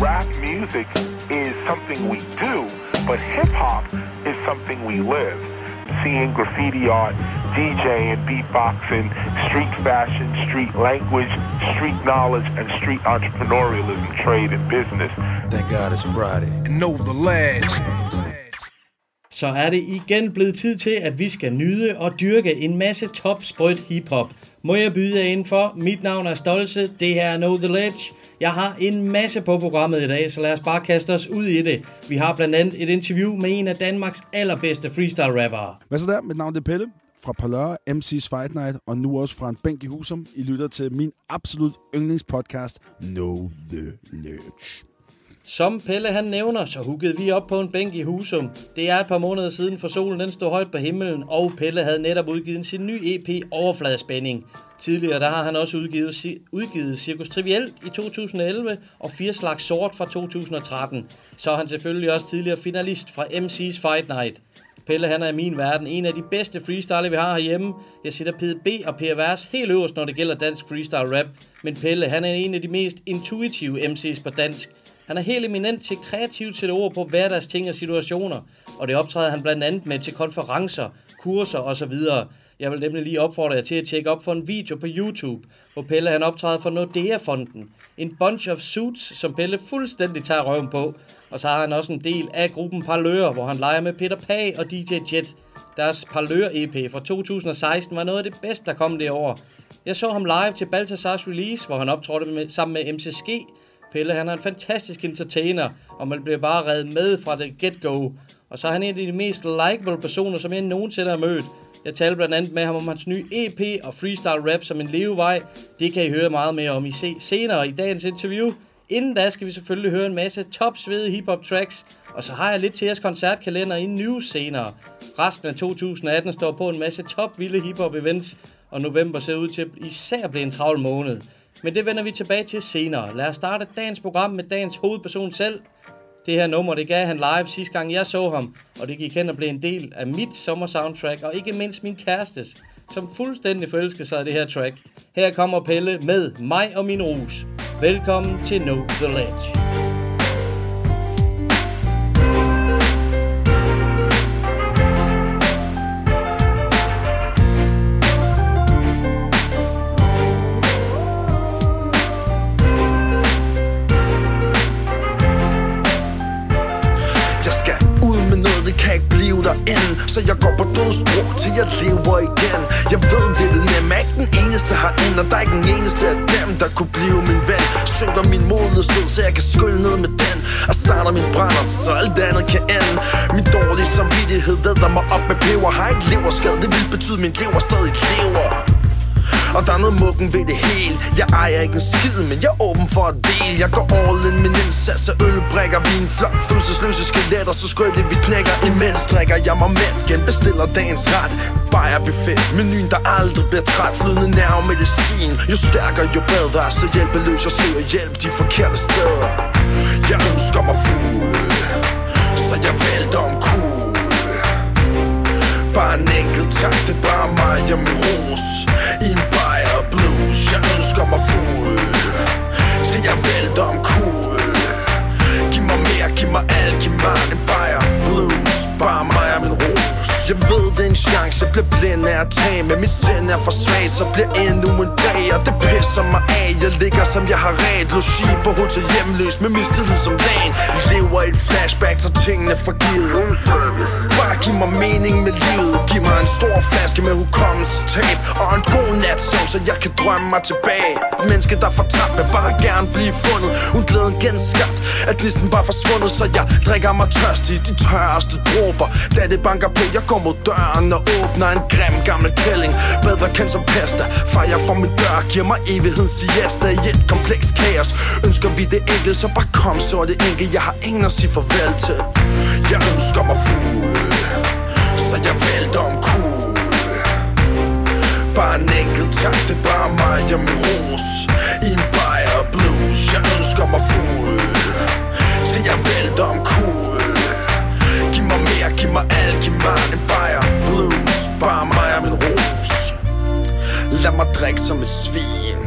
rap music is something we do, but hip hop is something we live. Seeing graffiti art, DJing, beatboxing, street fashion, street language, street knowledge, and street entrepreneurialism, trade, and business. Thank God it's Friday. Know the lads. så er det igen blevet tid til, at vi skal nyde og dyrke en masse top sprødt hiphop. Må jeg byde jer ind for? Mit navn er Stolse, det her er Know The Ledge. Jeg har en masse på programmet i dag, så lad os bare kaste os ud i det. Vi har blandt andet et interview med en af Danmarks allerbedste freestyle-rappere. Hvad så der? Mit navn er Pelle fra Palør, MC's Fight Night, og nu også fra en bænk i Husum. I lytter til min absolut yndlingspodcast, Know The Ledge. Som Pelle han nævner, så huggede vi op på en bænk i Husum. Det er et par måneder siden, for solen den stod højt på himlen, og Pelle havde netop udgivet sin nye EP Overfladespænding. Tidligere der har han også udgivet, udgivet Cirkus Trivielt i 2011 og Fire Slags Sort fra 2013. Så er han selvfølgelig også tidligere finalist fra MC's Fight Night. Pelle han er i min verden en af de bedste freestyle, vi har herhjemme. Jeg sætter PDB og PRVS helt øverst, når det gælder dansk freestyle rap. Men Pelle han er en af de mest intuitive MC's på dansk. Han er helt eminent til kreativt sætte ord på hverdags ting og situationer, og det optræder han blandt andet med til konferencer, kurser osv. Jeg vil nemlig lige opfordre jer til at tjekke op for en video på YouTube, hvor Pelle han optræder for Nordea-fonden. En bunch of suits, som Pelle fuldstændig tager røven på. Og så har han også en del af gruppen Parlører, hvor han leger med Peter Pag og DJ Jet. Deres Parlør-EP fra 2016 var noget af det bedste, der kom det år. Jeg så ham live til Baltasars release, hvor han optrådte med, sammen med MCSG, Pelle, han er en fantastisk entertainer, og man bliver bare reddet med fra det get-go. Og så er han en af de mest likable personer, som jeg nogensinde har mødt. Jeg talte blandt andet med ham om hans nye EP og freestyle rap som en levevej. Det kan I høre meget mere om i se senere i dagens interview. Inden da skal vi selvfølgelig høre en masse top svede hiphop tracks, og så har jeg lidt til jeres koncertkalender i news senere. Resten af 2018 står på en masse top vilde hiphop events, og november ser ud til især at blive en travl måned. Men det vender vi tilbage til senere. Lad os starte dagens program med dagens hovedperson selv. Det her nummer, det gav han live sidste gang jeg så ham, og det gik hen og blev en del af mit sommer-soundtrack, og ikke mindst min kærestes, som fuldstændig forelskede sig af det her track. Her kommer Pelle med mig og min rus. Velkommen til Know The Ledge. Minutter derinde Så jeg går på dødsbro til jeg lever igen. Jeg ved det er det nemme, ikke den eneste herinde Og der er ikke den eneste af dem, der kunne blive min ven. Synker min modløshed, så jeg kan skylle ned med den. Og starter min brænder, så alt andet kan ende. Min dårlige samvittighed væder mig op med peber. Har ikke leverskade, det vil betyde at min lever stadig lever og der er noget mukken ved det hele. Jeg ejer ikke en skid, men jeg er åben for at dele. Jeg går all in, min indsats af ølbrikker Vin, Flok følelsesløse skeletter Så skrøbeligt vi knækker. Imens drikker jeg mig mæt genbestiller dagens ret. Bajer buffet, menuen der aldrig bliver træt. Flydende nerve medicin. Jo stærkere jo bedre. Så hjælpeløs og søger hjælp de forkerte steder. Jeg ønsker mig fuld Så jeg vælter om Bare en enkelt tak, det er bare mig og min ros. I en bajer blues, jeg ønsker mig fuld Til jeg vælter om kul Giv mig mere, giv mig alt, giv mig en bajer blues. Bare mig og min ros jeg ved det er en chance, jeg bliver blind af at tage Men mit sind er for svagt, så bliver endnu en dag Og det pisser mig af, jeg ligger som jeg har ret. Logi på hotel hjemløs med mistillid som dagen. Lever i et flashback, så tingene for givet Bare giv mig mening med livet. Giv mig en stor flaske med hukommelsestab Og en god nat som, så jeg kan drømme mig tilbage. Et menneske der fortabt, vil bare gerne blive fundet. Hun glæden genskabt, at næsten bare forsvundet Så jeg drikker mig tørstig, de tørreste dråber. Da det banker på, jeg går mod døren og åbner en grim gammel kælling Bedre kendt som pesta. Fejrer for min dør, giver mig evighedens siesta I et kompleks kaos. Ønsker vi det enkelt, så bare kom så er det enkelt. Jeg har ingen at sige farvel til. Jeg ønsker mig fuld Så jeg vælter om cool Bare en enkelt tak, det er bare mig og min ros. I en bajer blues Jeg ønsker mig fuld Til jeg vælter om cool giv mig alt, giv mig en bajer blues Bare mig og min ros Lad mig drikke som et svin.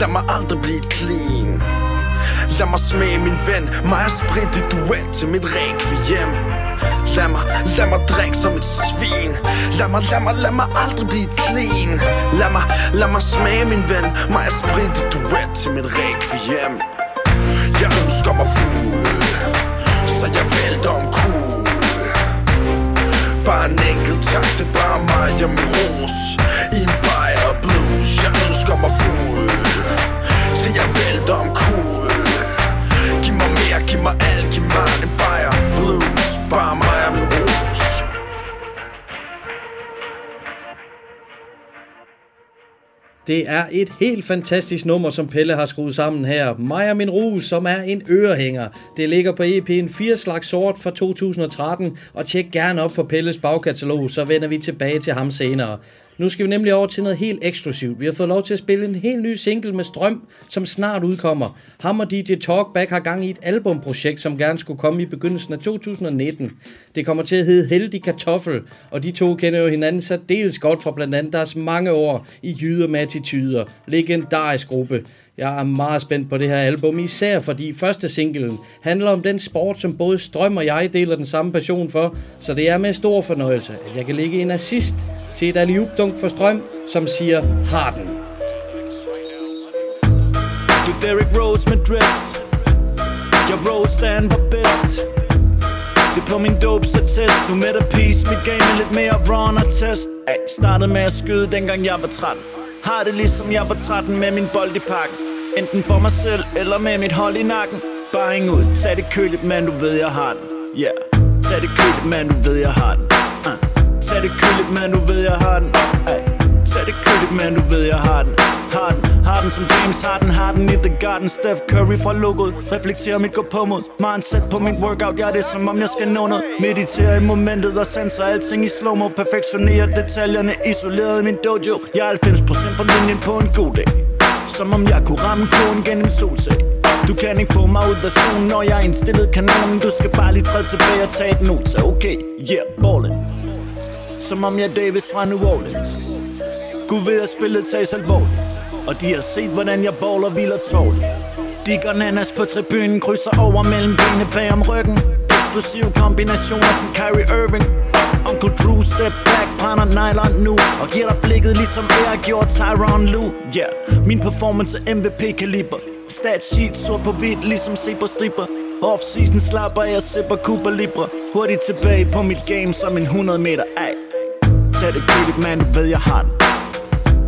Lad mig aldrig blive et clean. Lad mig smage min ven Mig og sprit i duet til mit requiem. Lad mig, lad mig drikke som et svin. Lad mig, lad mig, lad mig aldrig blive clean. Lad mig, lad mig smage min ven Mig og sprit i duet til mit requiem. Jeg ønsker mig fuld Så jeg vælter om kul Bare en enkelt tak, det er bare mig og min ros I en bajer blues Jeg ønsker mig fuld. Til jeg vælter om kul Giv mig mere, giv mig alt, giv mig en bajer blues Bare mig Det er et helt fantastisk nummer, som Pelle har skruet sammen her. Mig og min rus, som er en ørehænger. Det ligger på EP'en 4 slags sort fra 2013, og tjek gerne op for Pelles bagkatalog, så vender vi tilbage til ham senere. Nu skal vi nemlig over til noget helt eksklusivt. Vi har fået lov til at spille en helt ny single med Strøm, som snart udkommer. Ham og DJ Talkback har gang i et albumprojekt, som gerne skulle komme i begyndelsen af 2019. Det kommer til at hedde Heldig Kartoffel, og de to kender jo hinanden særdeles godt fra blandt andet deres mange år i Jyder med Attityder. Legendarisk gruppe. Jeg er meget spændt på det her album, især fordi første singlen handler om den sport, som både Strøm og jeg deler den samme passion for, så det er med stor fornøjelse, at jeg kan lægge en assist til et alley for Strøm, som siger Harden. Du Derrick Rose med dress Jeg Rose stand var bedst. Det er på min dopes attest Nu med a peace, Mit game er lidt mere run og test. Ay, Startede med at skyde dengang jeg var 13 Har det ligesom jeg var 13 med min bold i pakken. Enten for mig selv eller med mit hold i nakken. Bare hæng ud, tag det køligt, men du ved jeg har den. Yeah, tag det køligt, men du ved jeg har den. Uh. Tag det køligt, men du ved jeg har den. Hey. Tag det køligt, men du ved jeg har den. Har den, har den som James Harden Har den i The Garden. Steph Curry fra logoet. Reflekterer mit gå på mod Mindset på min workout Ja, det er som om jeg skal nå noget. Mediterer i momentet og sanser alting i slow-mo. Perfektionerer detaljerne isoleret i min dojo. Jeg er 90% på linjen på en god dag. Som om jeg kunne ramme koden gennem solsag du kan ikke få mig ud af zonen, når jeg er indstillet kanonen Du skal bare lige træde tilbage og tage et nota Okay, yeah, ballin' Som om jeg er Davis fra New Orleans. Gud ved at spillet tages alvorligt. Og de har set, hvordan jeg baller hviler tårligt. De nanas på tribunen Krydser over mellem benene bag om ryggen. Eksplosive kombinationer som Kyrie Irving. Uncle Drew step back, brænder nylon nu Og giver dig blikket ligesom jeg gjorde Tyron Lue Yeah, min performance er MVP-kaliber Stat sheet sort på hvidt ligesom zebra-striber Off-season slapper jeg sipper Cooper Libre Hurtigt tilbage på mit game som en 100 meter Ay. Tag det køligt, man, du ved jeg har den.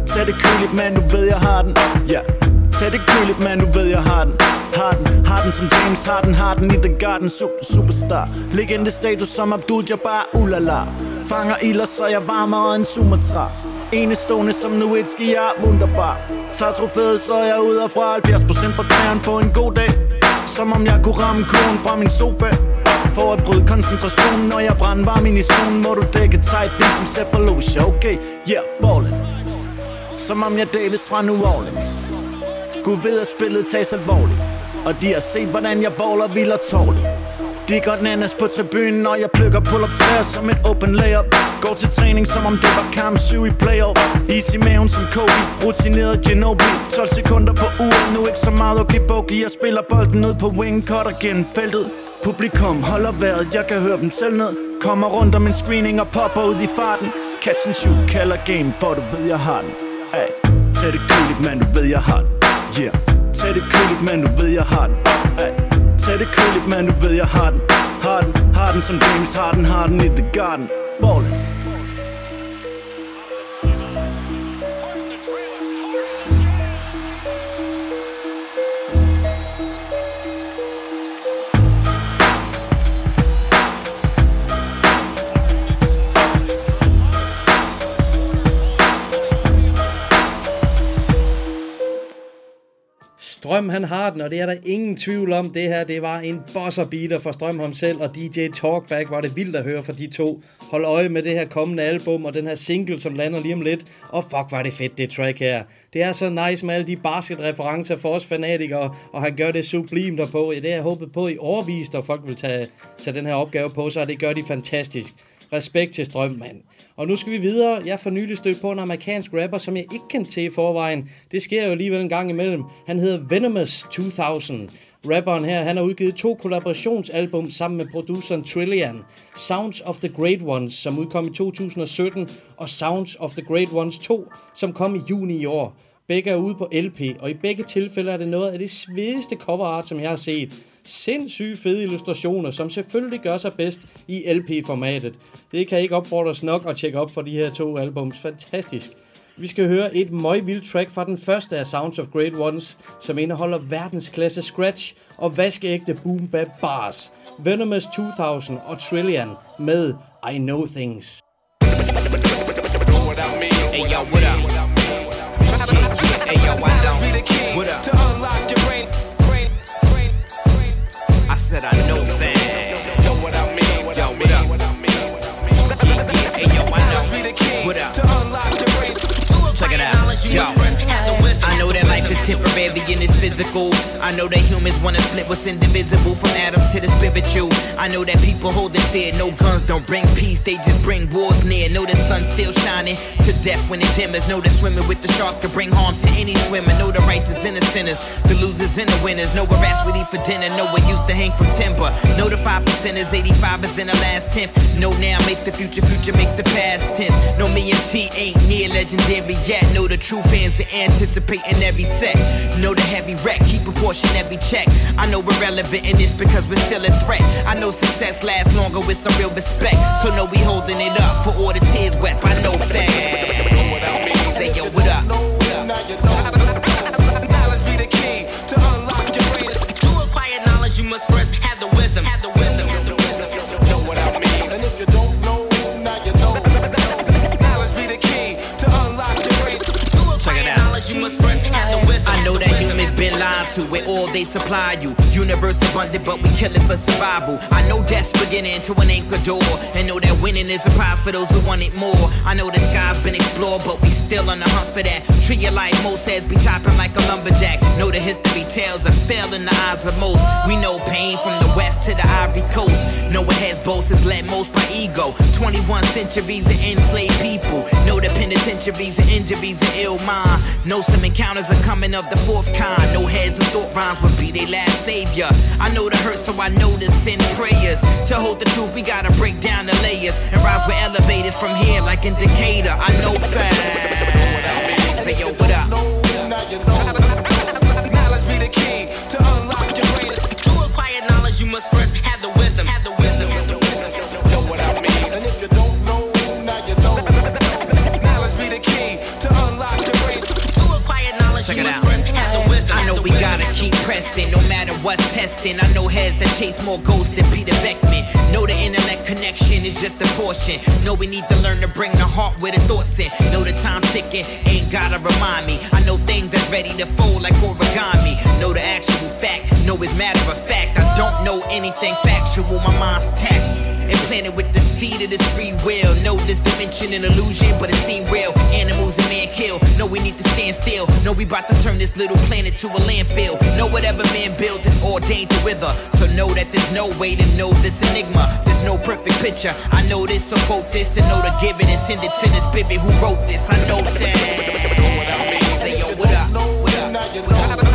Tag det køligt, man, du ved jeg har den. Ja yeah. Tag det køligt, man, du ved jeg har den. Har den, har den som James Harden Har den i The Garden, super, superstar. Legende status som Abdul Jabbar, ulala. Fanger ilder, så jeg varmer en Sumatra. Enestående som Nowitzki, jeg er wunderbar. Tager trofæet, så jeg ud af fra 70% på træerne på en god dag. Som om jeg kunne ramme kurven fra min sofa. For at bryde koncentrationen, når jeg brænder varm ind i zonen Må du dække tight, ligesom Cephalosha, okay, yeah, ballin' Som om jeg Davis fra New Orleans Gud ved at spillet tages alvorligt. Og de har set, hvordan jeg baller og tårlig. de går nanas på tribunen, når jeg plukker pull-up træer som et open layup Går til træning, som om det var kamp 7 i playoff. Easy maven som Kobe, rutineret Ginobili. 12 sekunder på uret, nu ikke så meget okay bogey Jeg spiller bolden ud på wing, cutter gennem feltet. Publikum holder vejret, jeg kan høre dem selv ned. Kommer rundt om en screening og popper ud i farten. Catch and shoot, kalder game, for du ved jeg har den. Ay. Tag det køligt, man, du ved jeg har den. Yeah. Tag det køligt, mand, du ved jeg har den. Ay. Tag det køligt, mand, du ved jeg har den. Har den, har den som James Harden Har den i The Garden. Ballin' Strøm han har den, og det er der ingen tvivl om. Det her, det var en bosser beater for Strøm ham selv, og DJ Talkback var det vildt at høre for de to. Hold øje med det her kommende album, og den her single, som lander lige om lidt. Og fuck, var det fedt, det track her. Det er så nice med alle de basketreferencer for os fanatikere, og han gør det sublimt derpå. Ja, det har jeg håbet på i overvist, og folk vil tage, tage den her opgave på sig, og det gør de fantastisk. Respekt til Strøm, mand. Og nu skal vi videre. Jeg får nylig stødt på en amerikansk rapper, som jeg ikke kendte til i forvejen. Det sker jo alligevel en gang imellem. Han hedder Venomous 2000. Rapperen her, han har udgivet to kollaborationsalbum sammen med produceren Trillian. Sounds of the Great Ones, som udkom i 2017, og Sounds of the Great Ones 2, som kom i juni i år. Begge er ude på LP, og i begge tilfælde er det noget af det svedeste cover art, som jeg har set. Sindssygt fede illustrationer, som selvfølgelig gør sig bedst i LP-formatet. Det kan ikke opfordres nok at tjekke op for de her to albums. Fantastisk. Vi skal høre et møgvildt track fra den første af Sounds of Great Ones, som indeholder verdensklasse scratch og vaskeægte boom bap bars. Venomous 2000 og Trillian med I Know Things. Hey yo, what up? Hey yo, I know. What up? Said I know things. Temporary and it's physical. I know that humans wanna split what's indivisible from atoms to the spiritual. I know that people hold holding fear, no guns don't bring peace, they just bring wars near. Know the sun still shining to death when it dimmers. Know that swimming with the sharks could bring harm to any swimmer. Know the righteous and the sinners, the losers and the winners. Know where rats would eat for dinner. Know what used to hang from timber. Know the five percenters, 85 is in the last tenth. Know now makes the future, future makes the past tense. Know me and T ain't near legendary yet. Know the true fans are anticipating every set. Know the heavy wreck, keep proportion every check. I know we're relevant in this because we're still a threat. I know success lasts longer with some real respect. So know we holding it up for all the tears wet. I know that. Say yo, what up? Supply you. Universe abundant, but we kill it for survival. I know death's beginning to an anchor door. And know that winning is a prize for those who want it more. I know the sky's been explored, but we still on the hunt for that. Treat your life, most says be chopping like a lumberjack. Know the history tells a fail in the eyes of most. We know pain from the west to the Ivory Coast. Know what has boasts is led most by ego. 21 centuries of enslaved people. Know the penitentiaries and injuries and ill mind. Know some encounters are coming of the fourth kind. No heads who thought rhymes would be their last savior. I know the hurt, so I know to send prayers. To hold the truth, we gotta break down the layers and rise with elevators from here like in. I know that. Say yo, what up? Now you know. Knowledge be the key to unlock your brain. To acquire knowledge, you must first have the wisdom. Have the wisdom. And if you don't know, now you know. Knowledge be the key to unlock your brain. To acquire knowledge, Check you it must out. first have the wisdom. I know we gotta keep pressing, no matter what's testing. I know heads that chase more ghosts than Peter Beckman. Know the intellect connection is just a portion. Know we need to learn to bring the heart where the thoughts in. Know the time ticking, ain't gotta remind me. I know things that's ready to fold like origami. Know the actual fact, know it's matter of fact. I don't know anything factual, my mind's tapped. Implanted with the seed of this free will. Know this dimension an illusion, but it seem real. Stand still. Know we about to turn this little planet to a landfill. Know whatever man built is ordained to wither. So know that there's no way to know this enigma. There's no perfect picture. I know this, so quote this and know to give it and send it to the spirit who wrote this. I know that. Say yo, what up? What up? Now you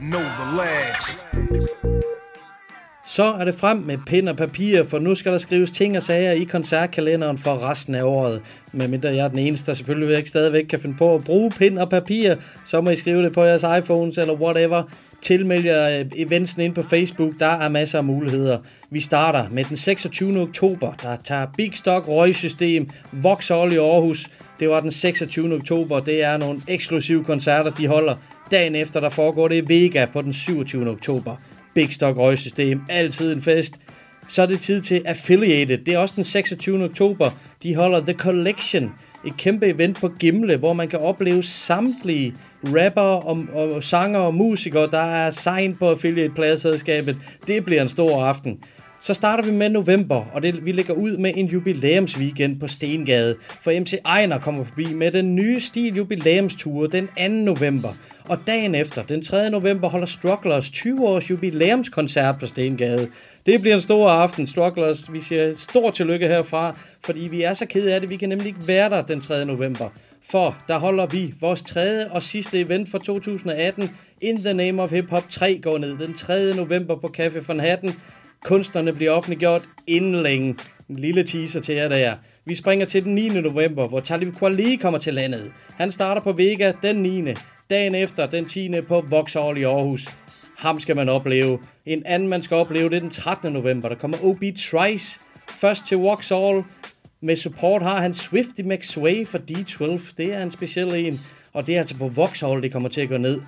Know the lads. Så er det frem med pind og papir, for nu skal der skrives ting og sager i koncertkalenderen for resten af året. Men mindre jeg er den eneste, der selvfølgelig ikke stadigvæk kan finde på at bruge pind og papir, så må I skrive det på jeres iPhones eller whatever. Tilmeld jer eh, eventsen ind på Facebook, der er masser af muligheder. Vi starter med den 26. oktober, der tager Big Stock Røgsystem, Vauxhall i Aarhus. Det var den 26. oktober, det er nogle eksklusive koncerter, de holder. Dagen efter, der foregår det i Vega på den 27. oktober. Big Stock Røgsystem, altid en fest. Så er det tid til Affiliated. Det er også den 26. oktober. De holder The Collection, et kæmpe event på Gimle, hvor man kan opleve samtlige rapper og, og sanger og musikere, der er sign på affiliate-pladeselskabet. Det bliver en stor aften. Så starter vi med november, og det, vi lægger ud med en jubilæumsweekend på Stengade. For MC Ejner kommer forbi med den nye stil jubilæumsture den 2. november. Og dagen efter, den 3. november, holder Strugglers 20 års jubilæumskoncert på Stengade. Det bliver en stor aften, Strugglers. Vi siger stor tillykke herfra, fordi vi er så kede af det. Vi kan nemlig ikke være der den 3. november. For der holder vi vores tredje og sidste event for 2018. In the Name of Hip Hop 3 går ned den 3. november på Café von Hatten. Kunstnerne bliver offentliggjort inden længe. En lille teaser til jer der. Vi springer til den 9. november, hvor Talib Kweli kommer til landet. Han starter på Vega den 9. Dagen efter, den 10. på Vauxhall i Aarhus. Ham skal man opleve. En anden, man skal opleve, det er den 13. november. Der kommer OB Trice først til Vauxhall. Med support har han Swifty McSway for D12. Det er en speciel en. Og det er altså på Vauxhall, det kommer til at gå ned.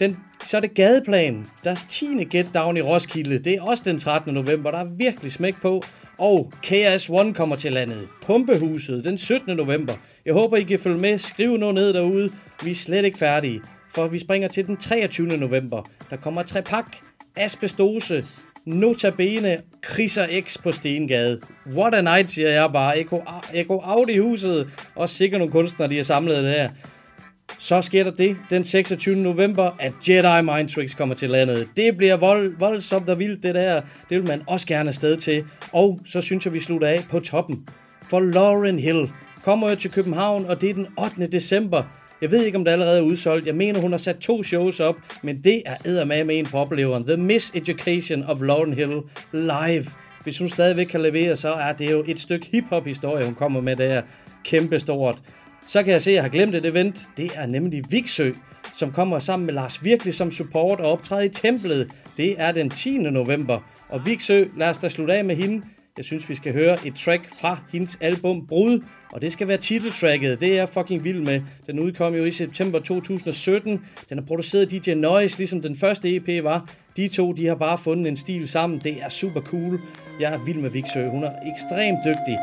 Den, så er det Gadeplan. Deres 10. Get Down i Roskilde. Det er også den 13. november. Der er virkelig smæk på. Og KS1 kommer til landet. Pumpehuset den 17. november. Jeg håber, I kan følge med. Skriv noget ned derude. Vi er slet ikke færdige. For vi springer til den 23. november. Der kommer Trepak, Asbestose, Notabene, Kriser X på Stengade. What a night, siger jeg bare. Eko, Eko Audi i huset. Og sikkert nogle kunstnere, de har samlet det her. Så sker der det den 26. november, at Jedi Mind Tricks kommer til landet. Det bliver vold, voldsomt og vildt, det der. Det vil man også gerne afsted til. Og så synes jeg, vi slutter af på toppen. For Lauren Hill kommer jo til København, og det er den 8. december. Jeg ved ikke, om det allerede er udsolgt. Jeg mener, hun har sat to shows op, men det er eddermame med en på opleveren. The Miseducation of Lauren Hill live. Hvis hun stadigvæk kan levere, så er det jo et stykke hip-hop-historie, hun kommer med der. Kæmpestort. Så kan jeg se, at jeg har glemt et event. Det er nemlig Viksø, som kommer sammen med Lars Virkelig som support og optræder i templet. Det er den 10. november. Og Viksø, lad os da slutte af med hende. Jeg synes, vi skal høre et track fra hendes album Brud, og det skal være titeltracket. Det er jeg fucking vild med. Den udkom jo i september 2017. Den er produceret af DJ Noise, ligesom den første EP var. De to, de har bare fundet en stil sammen. Det er super cool. Jeg er vild med Viksø. Hun er ekstremt dygtig.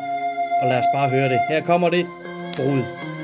Og lad os bare høre det. Her kommer det. Brud.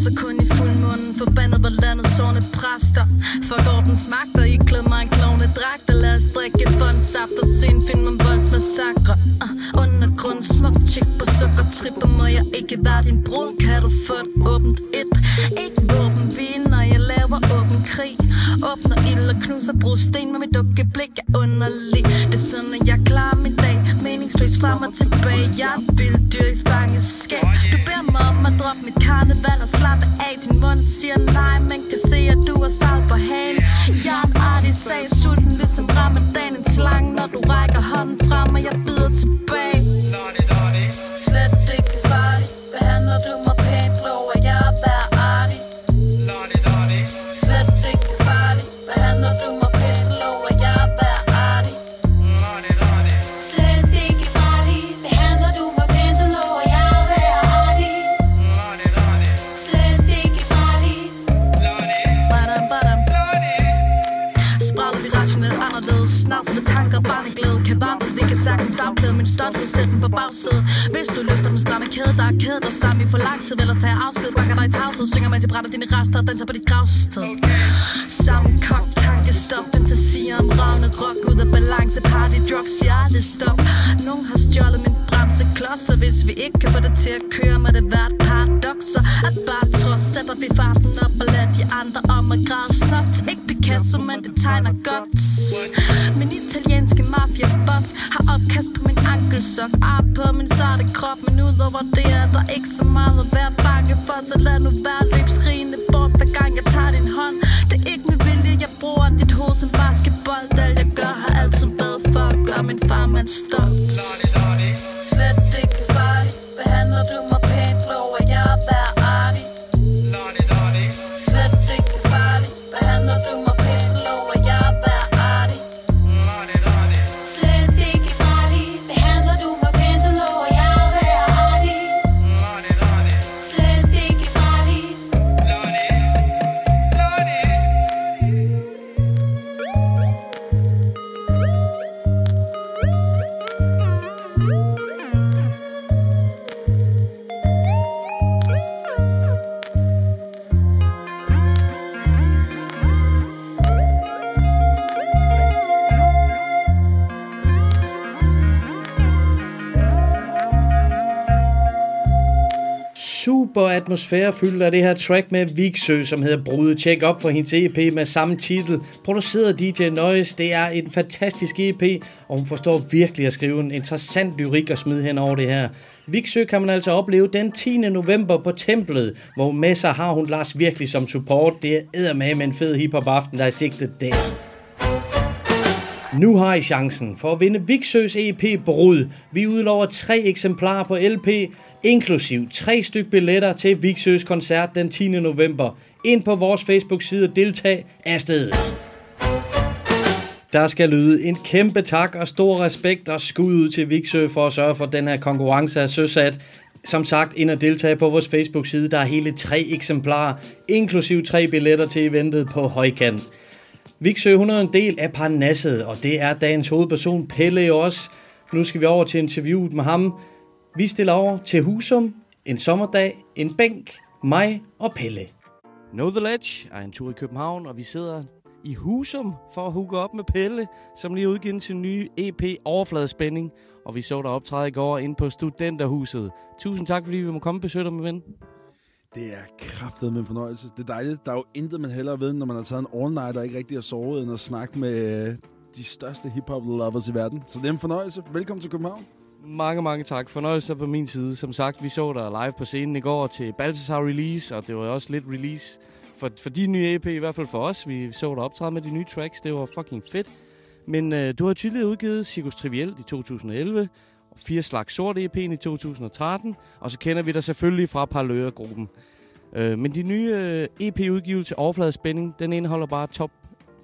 Danser kun i fuldmånen Forbandet var landet sårne præster. Fuck ordens magter, I klæd mig en klovne dragter Lad os drikke fondsaft og sen en film om voldsmassakre. Uh, Undergrund, smuk tjek på sukker Tripper Må jeg ikke være din brud, kan du få et åbent et Ikke våben, når jeg laver åben krig. Åbner ild og knuser brosten med mit dukke blik er underlig. Det er sådan, at jeg klarer min dag. Meningsløs frem og tilbage. Jeg vil dyr i fangeskab. Du beder mig om at droppe mit karneval Og slappe af. Din mund siger nej, men kan se at du er salt på hagen. Jeg er en artig sag, sulten ligesom ramadan. En slange, når du rækker hånden frem Og jeg tavshed Hvis du lyster med stramme kæde, der er kædet Og sammen i for lang tid, vel at jeg afsked Bakker dig i tavshed, synger med til brænder dine rester Og danser på dit gravsted. Sammen kok, tankestop Fantasier om ravne rock Ud af balance, party, drugs, jeg aldrig stop. Nogen har stjålet min bremseklods Og hvis vi ikke kan få det til at køre Må det være et paradoxer At bare trods sætter vi farten op Og lader de andre om at græde snobt Ikke Picasso, men det tegner godt os. Har opkast på min ankelsok Ar på min sarte krop. Men udover det er der ikke så meget at være bange for Så lad nu være løbskrigende bort Hver gang jeg tager din hånd. Det er ikke med vilje, jeg bruger dit hoved som basketball. Alt jeg gør har altid været for at gøre min farmand stolt. Atmosfære fyldt af det her track med Viksø, som hedder Brude. Tjek op for hendes EP med samme titel. Produceret DJ Noise. Det er en fantastisk EP, og hun forstår virkelig at skrive en interessant lyrik og smide hen over det her. Viksø kan man altså opleve den 10. november på Templet, hvor med sig har hun Lars virkelig som support. Det er eddermame med en fed hiphop aften, der er sigtet der. Nu har I chancen for at vinde Viksøs EP Brud. Vi udlover tre eksemplarer på LP, inklusiv tre styk billetter til Viksøs koncert den 10. november. Ind på vores Facebook-side og deltag afsted. Der skal lyde en kæmpe tak og stor respekt og skud ud til Viksø for at sørge for, at den her konkurrence er søsat. Som sagt, ind og deltage på vores Facebook-side. Der er hele tre eksemplarer, inklusiv tre billetter til eventet på højkant. Viksø, 100 er en del af Parnasset, og det er dagens hovedperson, Pelle også. Nu skal vi over til interviewet med ham. Vi stiller over til Husum, en sommerdag, en bænk, mig og Pelle. Know the Ledge er en tur i København, og vi sidder i Husum for at hooke op med Pelle, som lige udgivet sin nye EP Overfladespænding. Og vi så der optræde i går ind på Studenterhuset. Tusind tak, fordi vi må komme og besøge dig, min ven. Det er kraftet med en fornøjelse. Det er dejligt. Der er jo intet, man hellere ved, når man har taget en all-night og ikke rigtig har sovet, end at snakke med øh, de største hip-hop lovers i verden. Så det er en fornøjelse. Velkommen til København. Mange, mange tak. Fornøjelse på min side. Som sagt, vi så dig live på scenen i går til Balthasar Release, og det var også lidt release for, for de nye EP, i hvert fald for os. Vi så dig optræde med de nye tracks. Det var fucking fedt. Men øh, du har tydeligt udgivet Circus Trivielt i 2011, og Fire Slags Sort EP'en i 2013, og så kender vi dig selvfølgelig fra Parløre-gruppen. Øh, men de nye øh, EP-udgivelse Overfladespænding, den indeholder bare top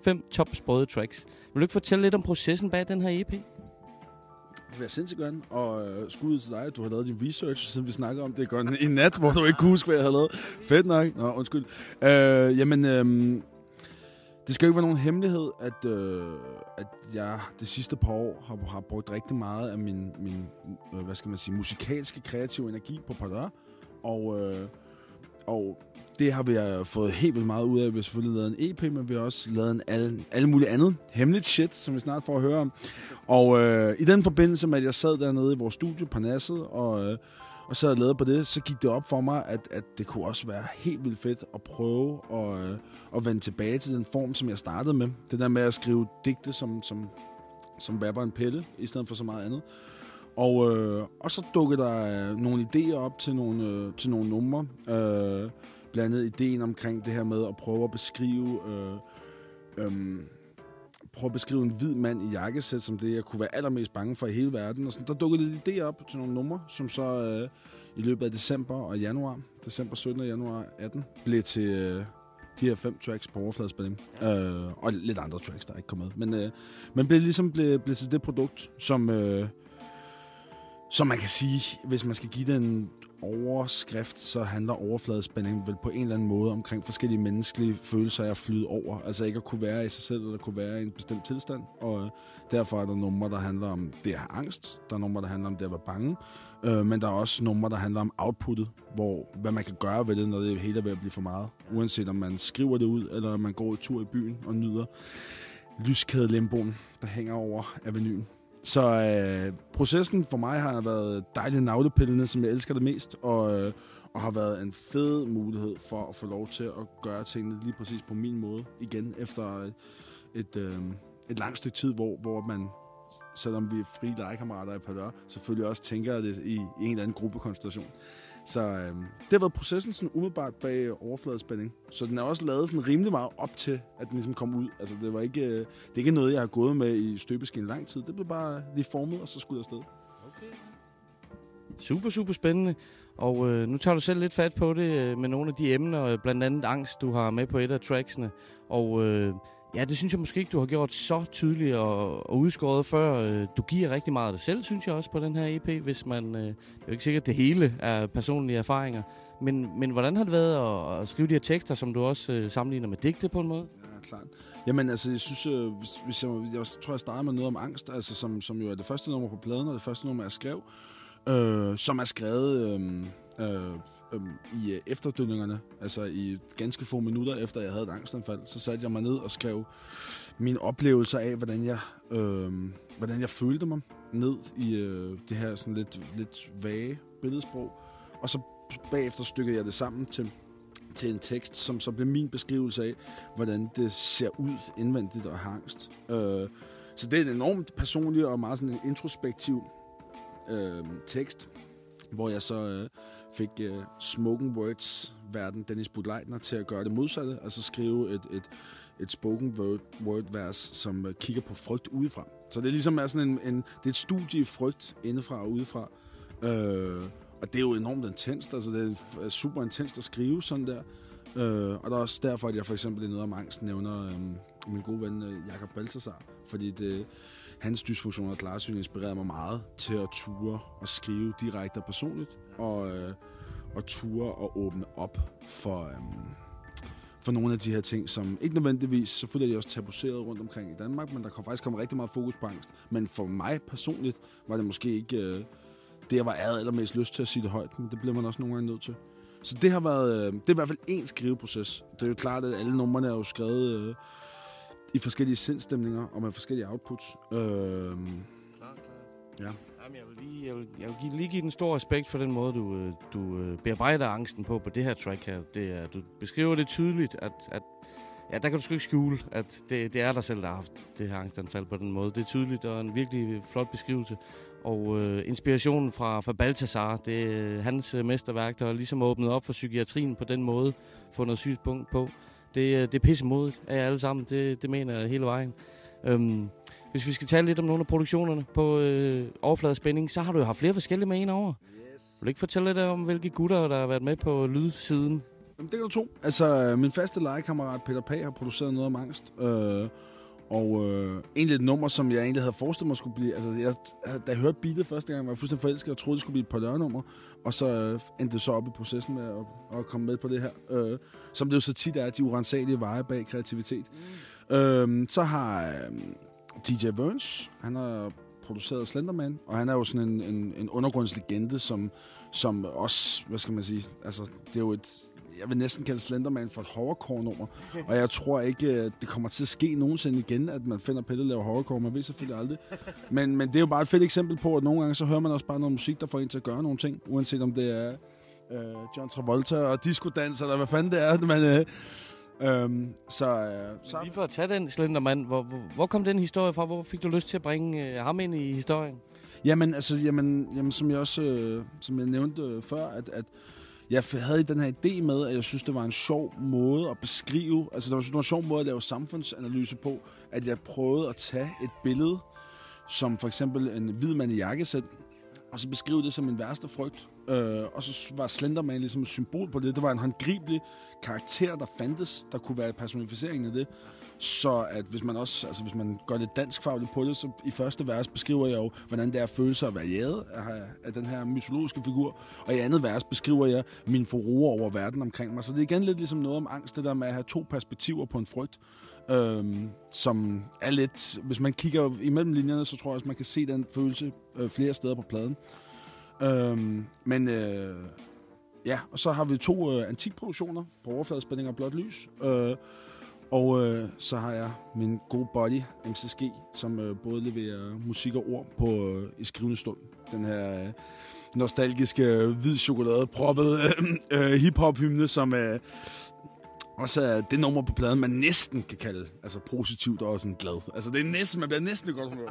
5 top sprøde tracks. Vil du ikke fortælle lidt om processen bag den her EP? Det vil jeg sindssygt gerne. Og øh, skud til dig, du har lavet din research, siden vi snakker om det går en, en nat, hvor du ikke kunne huske, hvad jeg havde lavet. Fedt nok. Nå, undskyld. Øh, jamen, øh, det skal jo ikke være nogen hemmelighed, at, øh, at jeg det sidste par år har, har brugt rigtig meget af min, min øh, hvad skal man sige, musikalske kreative energi på Parlør. Og, øh, og det har vi øh, fået helt vildt meget ud af. Vi har selvfølgelig lavet en EP, men vi har også lavet en alle, alle mulige andet hemmeligt shit, som vi snart får at høre om. Og øh, i den forbindelse med, at jeg sad dernede i vores studie, på Nasset, og, øh, og sad og lavede på det, så gik det op for mig, at, at det kunne også være helt vildt fedt at prøve at, øh, at vende tilbage til den form, som jeg startede med. Det der med at skrive digte som, som, som rapperen Pelle, i stedet for så meget andet. Og, øh, og så dukkede der øh, nogle idéer op til nogle, øh, til nogle numre. Øh, blandt andet ideen omkring det her med at prøve at beskrive... Øh, øh, prøve at beskrive en hvid mand i jakkesæt som det, jeg kunne være allermest bange for i hele verden. Og sådan, der dukkede lidt idéer op til nogle numre, som så øh, i løbet af december og januar, december 17. og januar 18, blev til øh, de her fem tracks på overfladespilling. Øh, og lidt andre tracks, der ikke kom med. Men, øh, men blev ligesom blev, blev til det produkt, som, øh, som man kan sige, hvis man skal give det en overskrift, så handler overfladespænding vel på en eller anden måde omkring forskellige menneskelige følelser af at flyde over. Altså ikke at kunne være i sig selv, eller kunne være i en bestemt tilstand. Og øh, derfor er der numre, der handler om det at have angst. Der er numre, der handler om det at være bange. Øh, men der er også numre, der handler om outputtet, hvor hvad man kan gøre ved det, når det hele er ved at blive for meget. Uanset om man skriver det ud, eller om man går en tur i byen og nyder lyskædelemboen, der hænger over avenyen. Så øh, processen for mig har været dejligt navlepillende, som jeg elsker det mest, og, øh, og har været en fed mulighed for at få lov til at gøre tingene lige præcis på min måde igen, efter et, et, øh, et langt stykke tid, hvor, hvor man, selvom vi er frie legekammerater i Padør, selvfølgelig også tænker det i, i en eller anden gruppekonstellation. Så øh, det har været processen sådan umiddelbart bag overfladespænding. Så den er også lavet sådan rimelig meget op til, at den ligesom kom ud. Altså det var ikke, øh, det er ikke noget, jeg har gået med i støbeskeen lang tid. Det blev bare lige formet, og så skulle jeg afsted. Super, super spændende. Og øh, nu tager du selv lidt fat på det øh, med nogle af de emner, øh, blandt andet angst, du har med på et af tracksene. Og øh, ja, det synes jeg måske ikke, du har gjort så tydeligt og, og udskåret før. Øh, du giver rigtig meget af dig selv, synes jeg også, på den her EP, hvis man... Øh, det er jo ikke sikkert, at det hele er personlige erfaringer. Men, men hvordan har det været at, at skrive de her tekster, som du også øh, sammenligner med digte på en måde? Ja, klart. Jamen, altså, jeg synes, øh, hvis, hvis jeg, jeg tror, jeg starter med noget om angst, altså, som, som jo er det første nummer på pladen, og det første nummer, jeg skrev, øh, som er skrevet øhm, øh, øh, øhm, i øh, efterdønningerne, altså i ganske få minutter efter, jeg havde et angstanfald, så satte jeg mig ned og skrev mine oplevelser af, hvordan jeg, øhm, hvordan jeg følte mig ned i øh, det her sådan lidt, lidt vage billedsprog. Og så bagefter stykkede jeg det sammen til, til en tekst, som så blev min beskrivelse af, hvordan det ser ud indvendigt og angst. Øh, så det er en enormt personlig og meget sådan en introspektiv øh, tekst, hvor jeg så øh, fik uh, spoken words verden Dennis Budleitner til at gøre det modsatte, altså skrive et, et, et spoken word, word vers, som uh, kigger på frygt udefra. Så det er ligesom er sådan en, en, det er et studie i frygt indefra og udefra. Øh, og det er jo enormt intenst, altså det er super intenst at skrive sådan der. Øh, og der er også derfor, at jeg for eksempel i noget om angst nævner øh, min gode ven øh, Jakob Balthasar, fordi det, hans dysfunktion og klarsyn inspirerede mig meget til at ture og skrive direkte og personligt, og, øh, og ture og åbne op for, øh, for nogle af de her ting, som ikke nødvendigvis, selvfølgelig er de også tabuiseret rundt omkring i Danmark, men der kom faktisk kom rigtig meget fokus på angst. Men for mig personligt var det måske ikke øh, det, jeg var ærede allermest lyst til at sige det højt, men det bliver man også nogle gange nødt til. Så det har været, øh, det er i hvert fald en skriveproces. Det er jo klart, at alle numrene er jo skrevet øh, i forskellige sindstemninger og med forskellige outputs. Øh, ja. Jamen, jeg vil lige, jeg vil, jeg vil give, lige give den stor respekt for den måde, du, øh, du øh, bearbejder angsten på på det her track her. Det er, du beskriver det tydeligt, at, at ja, der kan du sgu ikke skjule, at det, det er dig selv, der har haft det her angstanfald på den måde. Det er tydeligt og en virkelig flot beskrivelse. Og øh, inspirationen fra, fra Baltasar, det er øh, hans øh, mesterværk, der har ligesom åbnet op for psykiatrien på den måde, fundet synspunkt på. Det, øh, det er pissemodigt af jer alle sammen, det, det mener jeg hele vejen. Øhm, hvis vi skal tale lidt om nogle af produktionerne på øh, overfladespænding, så har du jo haft flere forskellige med en over. Yes. Vil du ikke fortælle lidt om, hvilke gutter, der har været med på lydsiden? Jamen, det kan du tro. Altså, øh, min faste legekammerat Peter Pag har produceret noget om angst. Øh, og øh, egentlig et nummer, som jeg egentlig havde forestillet mig skulle blive... Altså, jeg, da jeg hørte beatet første gang, var jeg fuldstændig forelsket og troede, det skulle blive et par nummer. Og så øh, endte det så op i processen med at, at komme med på det her. Øh, som det jo så tit er, de urensagelige veje bag kreativitet. Mm. Øh, så har øh, DJ Burns, han har produceret Slenderman, og han er jo sådan en, en, en undergrundslegende, som, som også, hvad skal man sige, altså, det er jo et, jeg vil næsten kalde Slenderman for et horrorcore-nummer, og jeg tror ikke, øh, det kommer til at ske nogensinde igen, at man finder Pelle laver horrorcore, man ved selvfølgelig aldrig. Men, men det er jo bare et fedt eksempel på, at nogle gange så hører man også bare noget musik, der får en til at gøre nogle ting, uanset om det er øh, John Travolta og disco-dans, eller hvad fanden det er, men... Øh, Øhm, så, øh, så Lige for at tage den Slenderman, hvor, hvor, hvor kom den historie fra? Hvor fik du lyst til at bringe øh, ham ind i historien? Jamen, altså, jamen, jamen som jeg også øh, som jeg nævnte øh, før, at, at jeg havde den her idé med, at jeg synes, det var en sjov måde at beskrive, altså det var, det var en sjov måde at lave samfundsanalyse på, at jeg prøvede at tage et billede, som for eksempel en hvid mand i jakkesæt, og så beskrive det som min værste frygt. Øh, og så var Slenderman ligesom et symbol på det. Det var en håndgribelig karakter, der fandtes, der kunne være personificeringen af det. Så at hvis man også, altså hvis man går lidt dansk fagligt på det, så i første vers beskriver jeg jo, hvordan det er at føle sig at være jaget af, af den her mytologiske figur. Og i andet vers beskriver jeg min forroer over verden omkring mig. Så det er igen lidt ligesom noget om angst, det der med at have to perspektiver på en frygt. Øhm, som er lidt, hvis man kigger imellem linjerne, så tror jeg også, man kan se den følelse øh, flere steder på pladen. Øhm, men øh, ja, og så har vi to øh, antikproduktioner på overfladespænding og blåt lys. Øh, og øh, så har jeg min gode buddy, MCSG, som øh, både leverer musik og ord på øh, i skrivende stund. Den her øh, nostalgiske, øh, hvid chokolade proppet øh, øh, hiphop-hymne, som øh, også er det nummer på pladen, man næsten kan kalde altså positivt og sådan glad. Altså det er næsten, man bliver næsten i godt humør.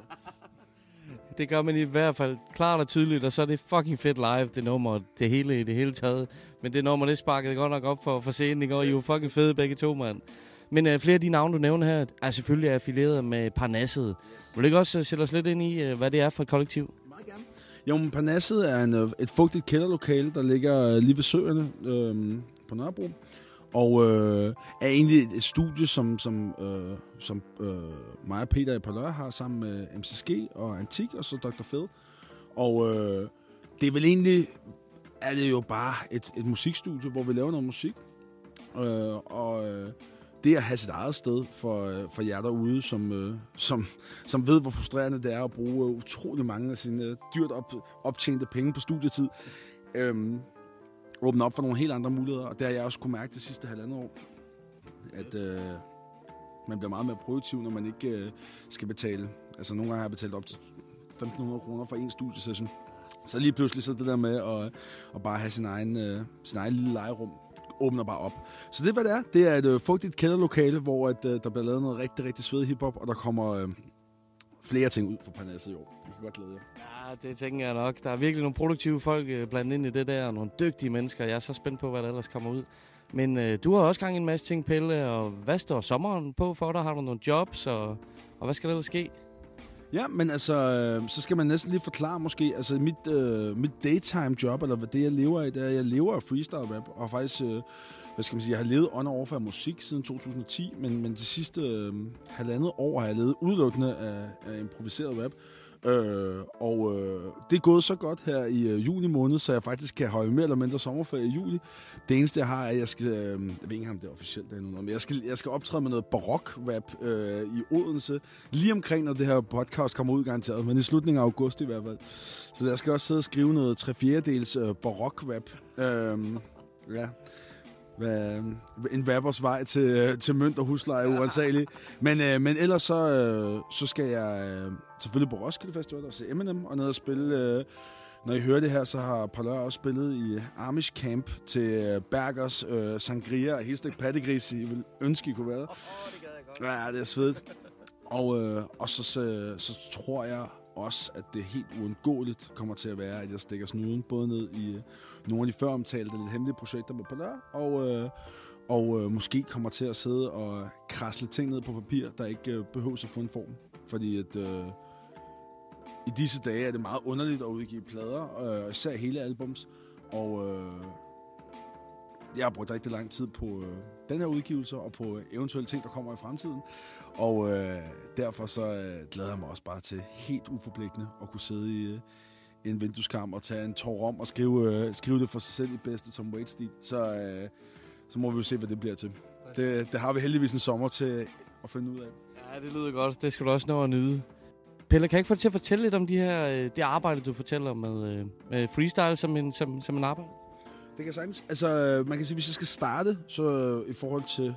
Det gør man i hvert fald klart og tydeligt, og så er det fucking fedt live, det nummer, det hele i det hele taget. Men det nummer, det sparkede godt nok op for, for scenen i går. I er jo fucking fede begge to, mand. Men uh, flere af de navne, du nævner her, er selvfølgelig affilieret med Parnasset. Vil du ikke også øh, sætte os lidt ind i, uh, hvad det er for et kollektiv? Meget gerne. Jo, men Parnasset er en, et fugtigt kælderlokale, der ligger lige ved søerne øh, på Nørrebro. Og øh, er egentlig et, studie, som, som, øh, som øh, mig og Peter i Palør har sammen med MCSG og Antik og så Dr. Fed. Og øh, det er vel egentlig, er det jo bare et, et musikstudie, hvor vi laver noget musik. Øh, og øh, det at have sit eget sted for, øh, for jer derude, som, øh, som, som ved, hvor frustrerende det er at bruge øh, utrolig mange af sine øh, dyrt op, optjente penge på studietid, øh, åbne op for nogle helt andre muligheder. Og det har jeg også kunne mærke det sidste halvandet år, at øh, man bliver meget mere produktiv, når man ikke øh, skal betale. Altså nogle gange har jeg betalt op til 1.500 kroner for en studiesession. Så lige pludselig så det der med at, øh, at bare have sin egen, øh, sin egen lille legerum, åbner bare op. Så det er, hvad det er. Det er et øh, fugtigt kælderlokale, hvor at, øh, der bliver lavet noget rigtig, rigtig sved hiphop, og der kommer øh, flere ting ud på Parnasset i år. Vi kan godt glæde jer. Ja, det tænker jeg nok. Der er virkelig nogle produktive folk øh, blandt ind i det der, og nogle dygtige mennesker. Jeg er så spændt på, hvad der ellers kommer ud. Men øh, du har også gang i en masse ting, Pelle, og hvad står sommeren på for dig? Har du nogle jobs, og, og hvad skal der ellers ske? Ja, men altså, øh, så skal man næsten lige forklare måske, altså mit, øh, mit daytime job, eller hvad det jeg lever af, det er, at jeg lever af freestyle rap, og faktisk, øh, hvad skal man sige, jeg har levet on over for musik siden 2010, men, men de sidste øh, halvandet år har jeg levet udelukkende af, af improviseret rap. Øh, og øh, det er gået så godt her i øh, juni måned, så jeg faktisk kan holde mere eller mindre sommerferie i juli. Det eneste, jeg har, er, at jeg skal... Øh, jeg ved ikke, om det er officielt endnu, nu, men jeg skal, jeg skal optræde med noget barok-rap øh, i Odense. Lige omkring, når det her podcast kommer ud garanteret, men i slutningen af august i hvert fald. Så jeg skal også sidde og skrive noget 3 fjerdedels øh, barok-rap. Øh, ja hvad, en rappers vej til, øh, til mønt og husleje uansagelig. Men, øh, men ellers så, øh, så skal jeg øh, selvfølgelig på Roskilde Festival og se Eminem og ned og spille... Øh, når I hører det her, så har Parlør også spillet i Amish Camp til øh, Bergers øh, Sangria og Hestek Pattegris. I vil ønske, I kunne være der. Ja, det er svedigt. Og, øh, og så, så, så tror jeg også, at det helt uundgåeligt kommer til at være, at jeg stikker snuden både ned i øh, nogle af de før omtalte lidt hemmelige projekter med Palør, og, øh, og øh, måske kommer til at sidde og krasle ting ned på papir, der ikke øh, behøver at få en form. Fordi at, øh, i disse dage er det meget underligt at udgive plader, øh, især hele albums, og øh, jeg har brugt rigtig lang tid på øh, den her udgivelse og på eventuelle ting, der kommer i fremtiden. Og øh, derfor så øh, glæder jeg mig også bare til helt uforpligtende at kunne sidde i øh, en vindueskarm og tage en tår om og skrive, øh, skrive det for sig selv i bedste Tom Waits-stil. Så, øh, så må vi jo se, hvad det bliver til. Det, det har vi heldigvis en sommer til at finde ud af. Ja, det lyder godt. Det skal du også nå at nyde. Pelle, kan jeg ikke få dig til at fortælle lidt om de her, øh, det arbejde, du fortæller med, øh, med freestyle som en, som, som en arbejde? Det kan sagtens. Altså, man kan sige, hvis jeg skal starte, så i forhold til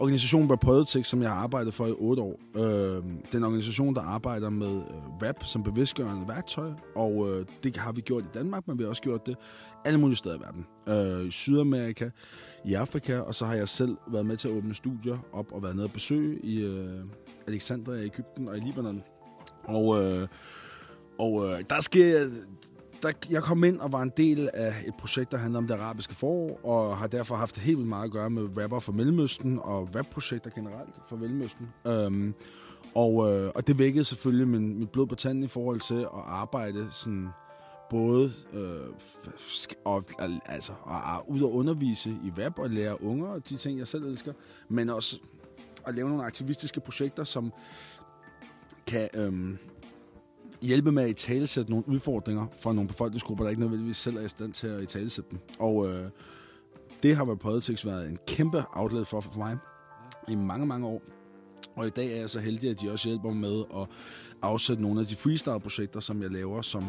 organisationen Rap som jeg har arbejdet for i otte år. Øh, det er en organisation, der arbejder med øh, rap som bevidstgørende værktøj, og øh, det har vi gjort i Danmark, men vi har også gjort det alle mulige steder i verden. Øh, I Sydamerika, i Afrika, og så har jeg selv været med til at åbne studier op og været nede og besøge i øh, Alexandria i Ægypten og i Libanon. Og, øh, og øh, der sker der, jeg kom ind og var en del af et projekt, der handler om det arabiske forår, og har derfor haft helt vildt meget at gøre med rapper fra Mellemøsten og rapprojekter generelt fra Mellemøsten. Øhm, og, øh, og det vækkede selvfølgelig min, mit blod på tanden i forhold til at arbejde sådan både øh, og, altså, og, og, ud og undervise i rap og lære unger og de ting, jeg selv elsker, men også at lave nogle aktivistiske projekter, som kan øhm, hjælpe med at italesætte nogle udfordringer for nogle befolkningsgrupper, der ikke nødvendigvis selv er i stand til at italesætte dem. Og øh, det har været Politics været en kæmpe outlet for, for mig i mange, mange år. Og i dag er jeg så heldig, at de også hjælper mig med at afsætte nogle af de freestyle-projekter, som jeg laver, som,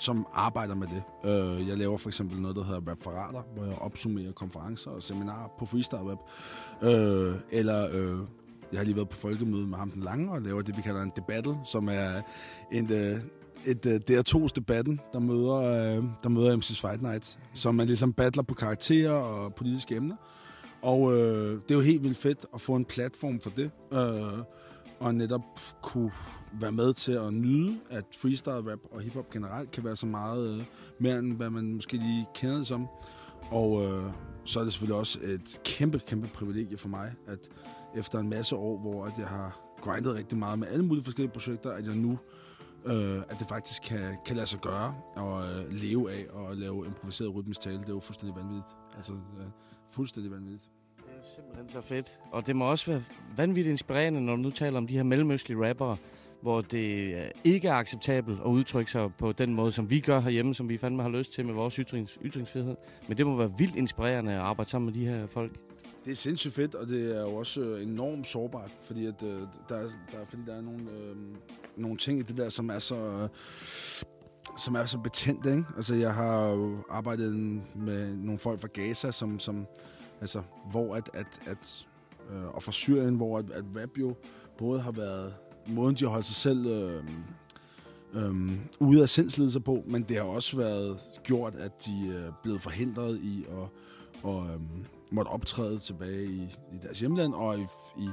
som arbejder med det. Øh, jeg laver for eksempel noget, der hedder Rap hvor jeg opsummerer konferencer og seminarer på freestyle-rap. Øh, eller øh, jeg har lige været på folkemøde med ham den lange, og laver det, vi kalder en debattle, som er en, øh, et øh, uh, DR2's debatten, der møder, øh, der møder MC's Fight Night, som man ligesom battler på karakterer og politiske emner. Og øh, det er jo helt vildt fedt at få en platform for det, øh, og netop kunne være med til at nyde, at freestyle rap og hiphop generelt kan være så meget øh, mere end hvad man måske lige kender det som. Og øh, så er det selvfølgelig også et kæmpe, kæmpe privilegie for mig, at efter en masse år, hvor at jeg har grindet rigtig meget med alle mulige forskellige projekter, at jeg nu øh, at det faktisk kan, kan lade sig gøre og øh, leve af og lave improviseret rytmisk tale. Det er jo fuldstændig vanvittigt. Altså, øh, fuldstændig vanvittigt. Det er simpelthen så fedt. Og det må også være vanvittigt inspirerende, når du nu taler om de her mellemøstlige rappere, hvor det øh, ikke er acceptabelt at udtrykke sig på den måde, som vi gør herhjemme, som vi fandme har lyst til med vores ytrings, ytringsfrihed. Men det må være vildt inspirerende at arbejde sammen med de her folk. Det er sindssygt fedt, og det er jo også øh, enormt sårbart, fordi, at, øh, der, er, der, er- fordi der er nogle, øh, nogle ting i det der, som er så... Øh, som er så betændt, ikke? Altså, jeg har arbejdet med nogle folk fra Gaza, som, som altså, hvor at, at, at øh, og fra Syrien, hvor at, at rap jo både har været måden, de har holdt sig selv øh, øh, ude af sindslidelser på, men det har også været gjort, at de er blevet forhindret i at og, øh, måtte optræde tilbage i, i deres hjemland, og i, i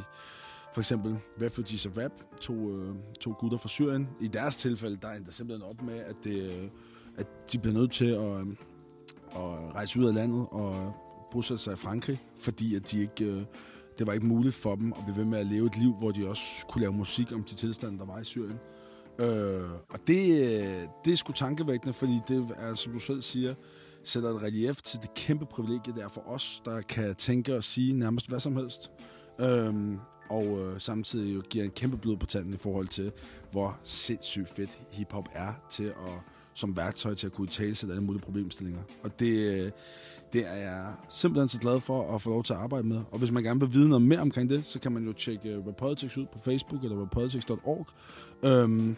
for eksempel Refugees of Rap, to, øh, to gutter fra Syrien. I deres tilfælde, der endte simpelthen op med, at, det, øh, at de blev nødt til at, øh, at rejse ud af landet og bosætte sig i Frankrig, fordi at de ikke, øh, det var ikke muligt for dem at blive ved med at leve et liv, hvor de også kunne lave musik om de tilstande, der var i Syrien. Øh, og det, øh, det er sgu tankevækkende, fordi det er, som du selv siger, sætter et relief til det kæmpe privilegie, det er for os, der kan tænke og sige nærmest hvad som helst. Øhm, og øh, samtidig jo giver en kæmpe blod på tanden i forhold til, hvor sindssygt fedt hiphop er til at som værktøj til at kunne tale sig alle mulige problemstillinger. Og det, øh, det er jeg simpelthen så glad for at få lov til at arbejde med. Og hvis man gerne vil vide noget mere omkring det, så kan man jo tjekke øh, Repolitics Politics ud på Facebook eller repolitics.org. Øhm,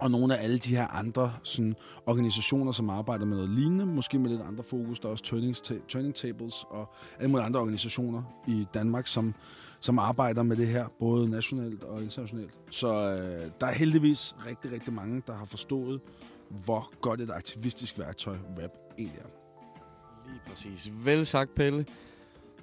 og nogle af alle de her andre sådan, organisationer, som arbejder med noget lignende, måske med lidt andre fokus. Der er også turning, ta- turning tables og alle mulige andre organisationer i Danmark, som, som arbejder med det her, både nationalt og internationalt. Så øh, der er heldigvis rigtig, rigtig mange, der har forstået, hvor godt et aktivistisk værktøj rap egentlig er. Lige præcis. Vel sagt, Pelle.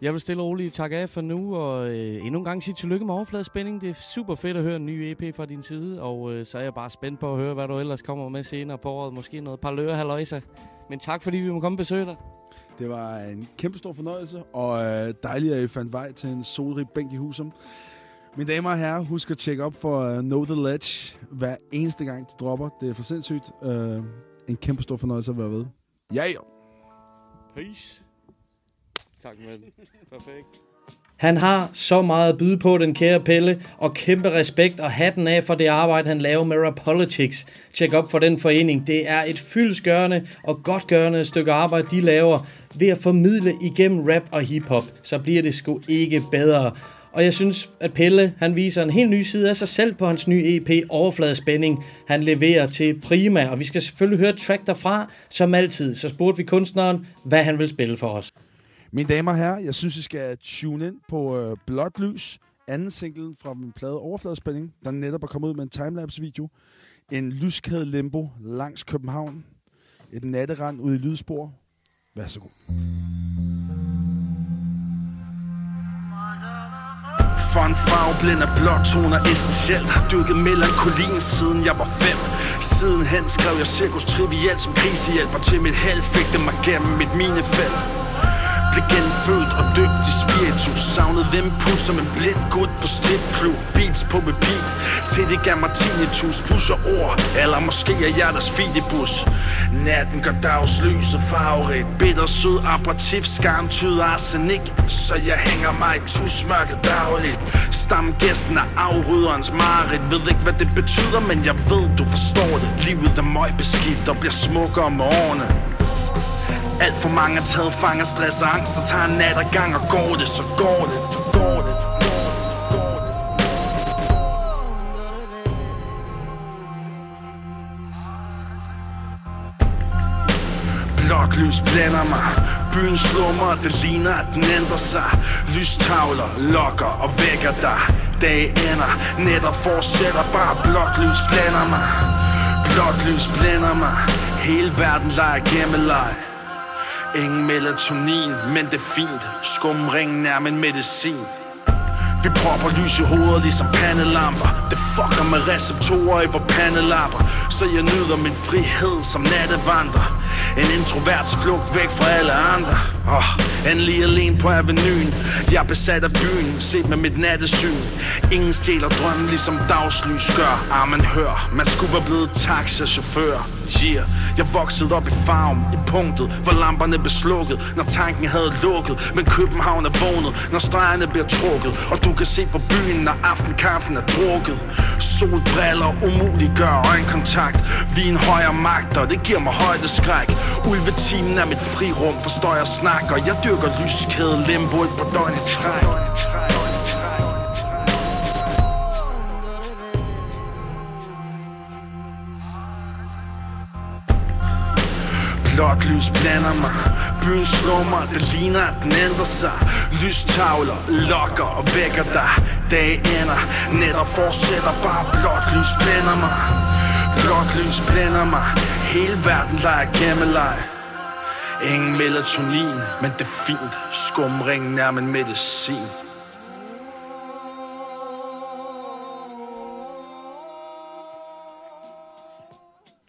Jeg vil stille og roligt takke af for nu, og øh, endnu en gang sige tillykke med overfladespænding. Det er super fedt at høre en ny EP fra din side, og øh, så er jeg bare spændt på at høre, hvad du ellers kommer med senere på året. Måske noget par lører, halløjsa. Men tak, fordi vi må komme og besøge dig. Det var en kæmpe stor fornøjelse, og øh, dejligt, at I fandt vej til en solrig bænk i Husum. Mine damer og herrer, husk at tjekke op for uh, Know The Ledge hver eneste gang, de dropper. Det er for sindssygt. Uh, en kæmpe stor fornøjelse at være ved. Ja, ja. Peace. Tak, med Perfekt. Han har så meget at byde på, den kære Pelle, og kæmpe respekt og hatten af for det arbejde, han laver med Rapolitics. Tjek op for den forening. Det er et fyldsgørende og godtgørende stykke arbejde, de laver ved at formidle igennem rap og hiphop. Så bliver det sgu ikke bedre. Og jeg synes, at Pelle han viser en helt ny side af sig selv på hans nye EP Overfladespænding. Han leverer til Prima, og vi skal selvfølgelig høre et track derfra, som altid. Så spurgte vi kunstneren, hvad han vil spille for os. Mine damer og herrer, jeg synes, I skal tune ind på øh, Blåt Lys, anden single fra min plade Overfladespænding, der netop er kommet ud med en timelapse-video. En lyskæde limbo langs København. Et natterand ude i lydspor. Vær så god. For en farveblind af blåtoner essentielt Har dykket melankolien siden jeg var fem Sidenhen skrev jeg cirkus trivielt som krisehjælper Til mit held fik det mig gennem mit minefelt blev genfødt og døbt i spiritus. Savnede dem som en blind gut på stripklub? Beats på repeat Til det gav mig tinnitus. Pusher ord Eller måske er jeg deres fidibus. Natten gør dagslyset farverigt Bitter sød aperitif skarm tyder arsenik Så jeg hænger mig i tusmørket dagligt. Stamgæsten er afrydderens mareridt. Ved ikke hvad det betyder Men jeg ved du forstår det. Livet er møgbeskidt og bliver smukkere med årene alt for mange er taget fang af stress og angst Så tager en nat ad gang og går det, så går det, så går det Blåt lys blænder mig. Byen slummer, det ligner at den ændrer sig. Lystavler lokker og vækker dig. Dage ender, nætter fortsætter Bare blåt lys blænder mig. Blåt lys blænder mig. Hele verden leger gemmeleg Ingen melatonin, men det er fint. Skumringen er min medicin vi propper lys i hovedet ligesom pandelamper. Det fucker med receptorer i vor pandelapper. Så jeg nyder min frihed som nattevandrer. En introverts flugt væk fra alle andre. Oh, Endelig alene på avenyen Jeg er besat af byen, set med mit nattesyn. Ingen stjæler drømmen ligesom dagslys gør. Ah, man hør, man skulle være blevet taxachauffør. Yeah, jeg voksede op i farven, i punktet Hvor lamperne blev slukket, når tanken havde lukket. Men København er vågnet, når stregerne bliver trukket. Og du kan se på byen, når aftenkaffen er drukket. Solbriller umuliggør øjenkontakt. Vi er en højere magt, og det giver mig højdeskræk. Ulvetimen er mit frirum, forstår jeg Og Jeg dyrker lyskæde, limbo et par døgn i træk. Blåt lys blander mig. Byen slummer, det ligner at den ændrer sig. Lystavler lokker og vækker dig. Dag ender, nætter fortsætter Bare. Blåt lys blænder mig. Blåt lys blænder mig. Hele verden leger gemmeleg. Ingen melatonin, men det er fint. Skumringen er min medicin.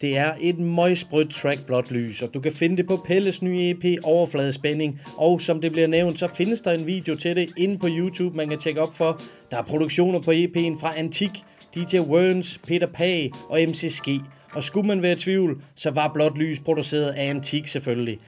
Det er et møgsprødt track blåt lys, og du kan finde det på Pelles nye EP Overfladespænding. Og som det bliver nævnt, så findes der en video til det inde på YouTube, man kan tjekke op for. Der er produktioner på EP'en fra Antik, DJ Werns, Peter Pag og MCSG. Og skulle man være i tvivl, så var blåt lys produceret af Antik selvfølgelig.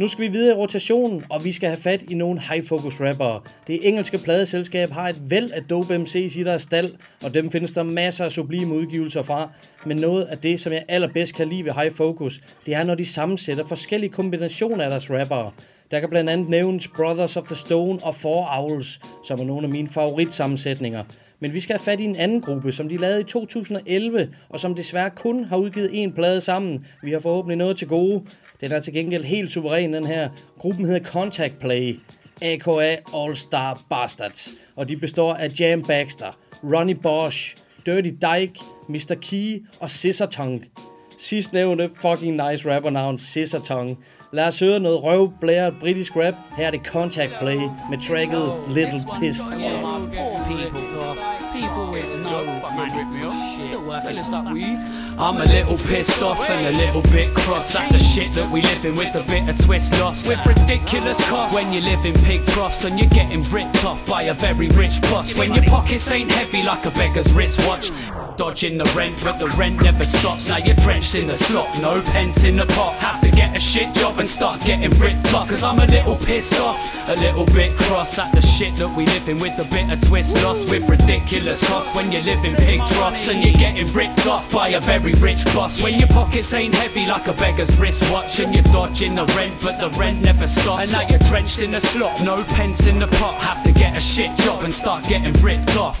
Nu skal vi videre i rotationen, og vi skal have fat i nogle high focus rappere. Det engelske pladeselskab har et væld af dope MC's i deres stald, og dem findes der masser af sublime udgivelser fra. Men noget af det, som jeg allerbedst kan lide ved high focus, det er, når de sammensætter forskellige kombinationer af deres rappere. Der kan blandt andet nævnes Brothers of the Stone og Four Owls, som er nogle af mine favoritsammensætninger. Men vi skal have fat i en anden gruppe, som de lavede i 2011, og som desværre kun har udgivet en plade sammen. Vi har forhåbentlig noget til gode. Den er til gengæld helt suveræn, den her. Gruppen hedder Contact Play, AKA All Star Bastards. Og de består af Jam Baxter, Ronnie Bosch, Dirty Dyke, Mr. Key og Scissor Tongue. Sidst nævnte fucking nice rapper navn Scissor Tongue. Lad os høre noget røv, blære, britisk rap. Her er det Contact Play med tracket Little Pissed. People with no money. Like weed. I'm a little pissed off and a little bit cross at the shit that we live in with a bit of twist lost. With ridiculous costs when you live in pig troughs and you're getting ripped off by a very rich boss. When your pockets ain't heavy like a beggar's wristwatch. Dodging the rent, but the rent never stops. Now you're drenched in the slop, no pence in the pot. Have to get a shit job and start getting ripped off. Cause I'm a little pissed off, a little bit cross at the shit that we live in with a bit of twist lost. With ridiculous costs when you live in pig troughs and you're getting ripped off by a very rich boss. When your pockets ain't heavy like a beggar's wristwatch and you're dodging the rent, but the rent never stops. And now you're drenched in the slop, no pence in the pot. Have to get a shit job and start getting ripped off.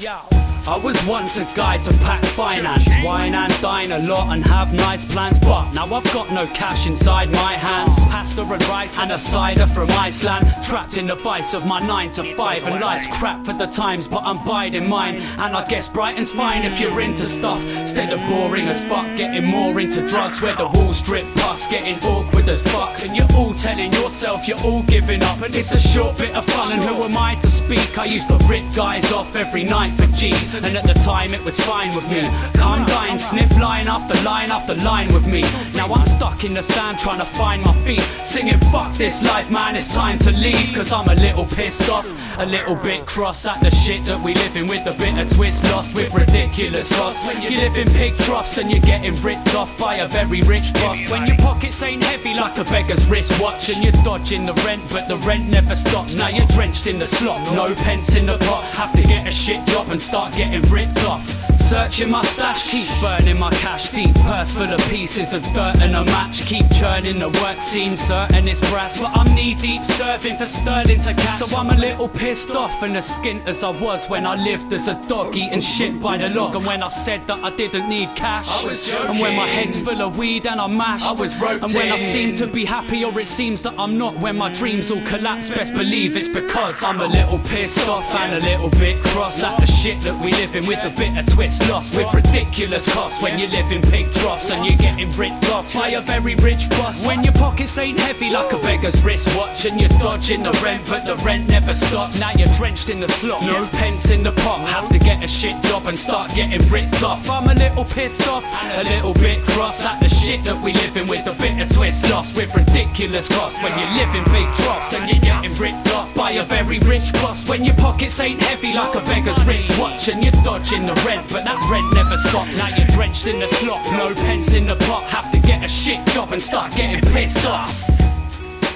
I was once a guy to pack finance, wine and dine a lot and have nice plans, but now I've got no cash inside my hands. Pasta and rice and a cider from Iceland, trapped in the vice of my nine to five, and life's crap for the times, but I'm biding mine. And I guess Brighton's fine if you're into stuff, instead of boring as fuck, getting more into drugs where the walls strip past, getting awkward as fuck, and you're all telling yourself you're all giving up, and it's a short bit of fun. And who am I to speak? I used to rip guys off every night for G's. And at the time it was fine with me. Calm dying, sniff line after line after line with me. Now I'm stuck in the sand trying to find my feet. Singing, fuck this life, man, it's time to leave. Cause I'm a little pissed off, a little bit cross at the shit that we live in with a bit of twist lost with ridiculous costs. When you live in pig troughs and you're getting ripped off by a very rich boss. When your pockets ain't heavy like a beggar's wristwatch and you're dodging the rent, but the rent never stops. Now you're drenched in the slop, no pence in the pot. Have to get a shit job and start getting ripped off. Searching my stash, keep burning my cash deep. Purse full of pieces of dirt and a match. Keep churning the work scene, certain it's brass. But I'm knee deep surfing for sterling to cash. So I'm a little pissed off and as skint as I was when I lived as a dog eating shit by the log. And when I said that I didn't need cash. I was And when my head's full of weed and I'm mashed. I was And when I seem to be happy or it seems that I'm not. When my dreams all collapse, best believe it's because I'm a little pissed off and a little bit cross at the shit that we live in with a bit of twist lost with ridiculous costs. When you live in pig troughs and you're getting ripped off by a very rich boss. When your pockets ain't heavy like a beggar's wristwatch and you're dodging the rent, but the rent never stops. Now you're drenched in the slop, no pence in the pot. Have to get a shit job and start getting ripped off. I'm a little pissed off, a little bit cross at the shit that we living with a bit of twist lost with ridiculous costs. When you're living big troughs and you're getting ripped off by a very rich boss. When your pockets ain't heavy like a beggar's wristwatch and you're dodging the rent, but that rent never stops. Now you're drenched in the slop, no pence in the pot. Have to get a shit job and start getting pissed off.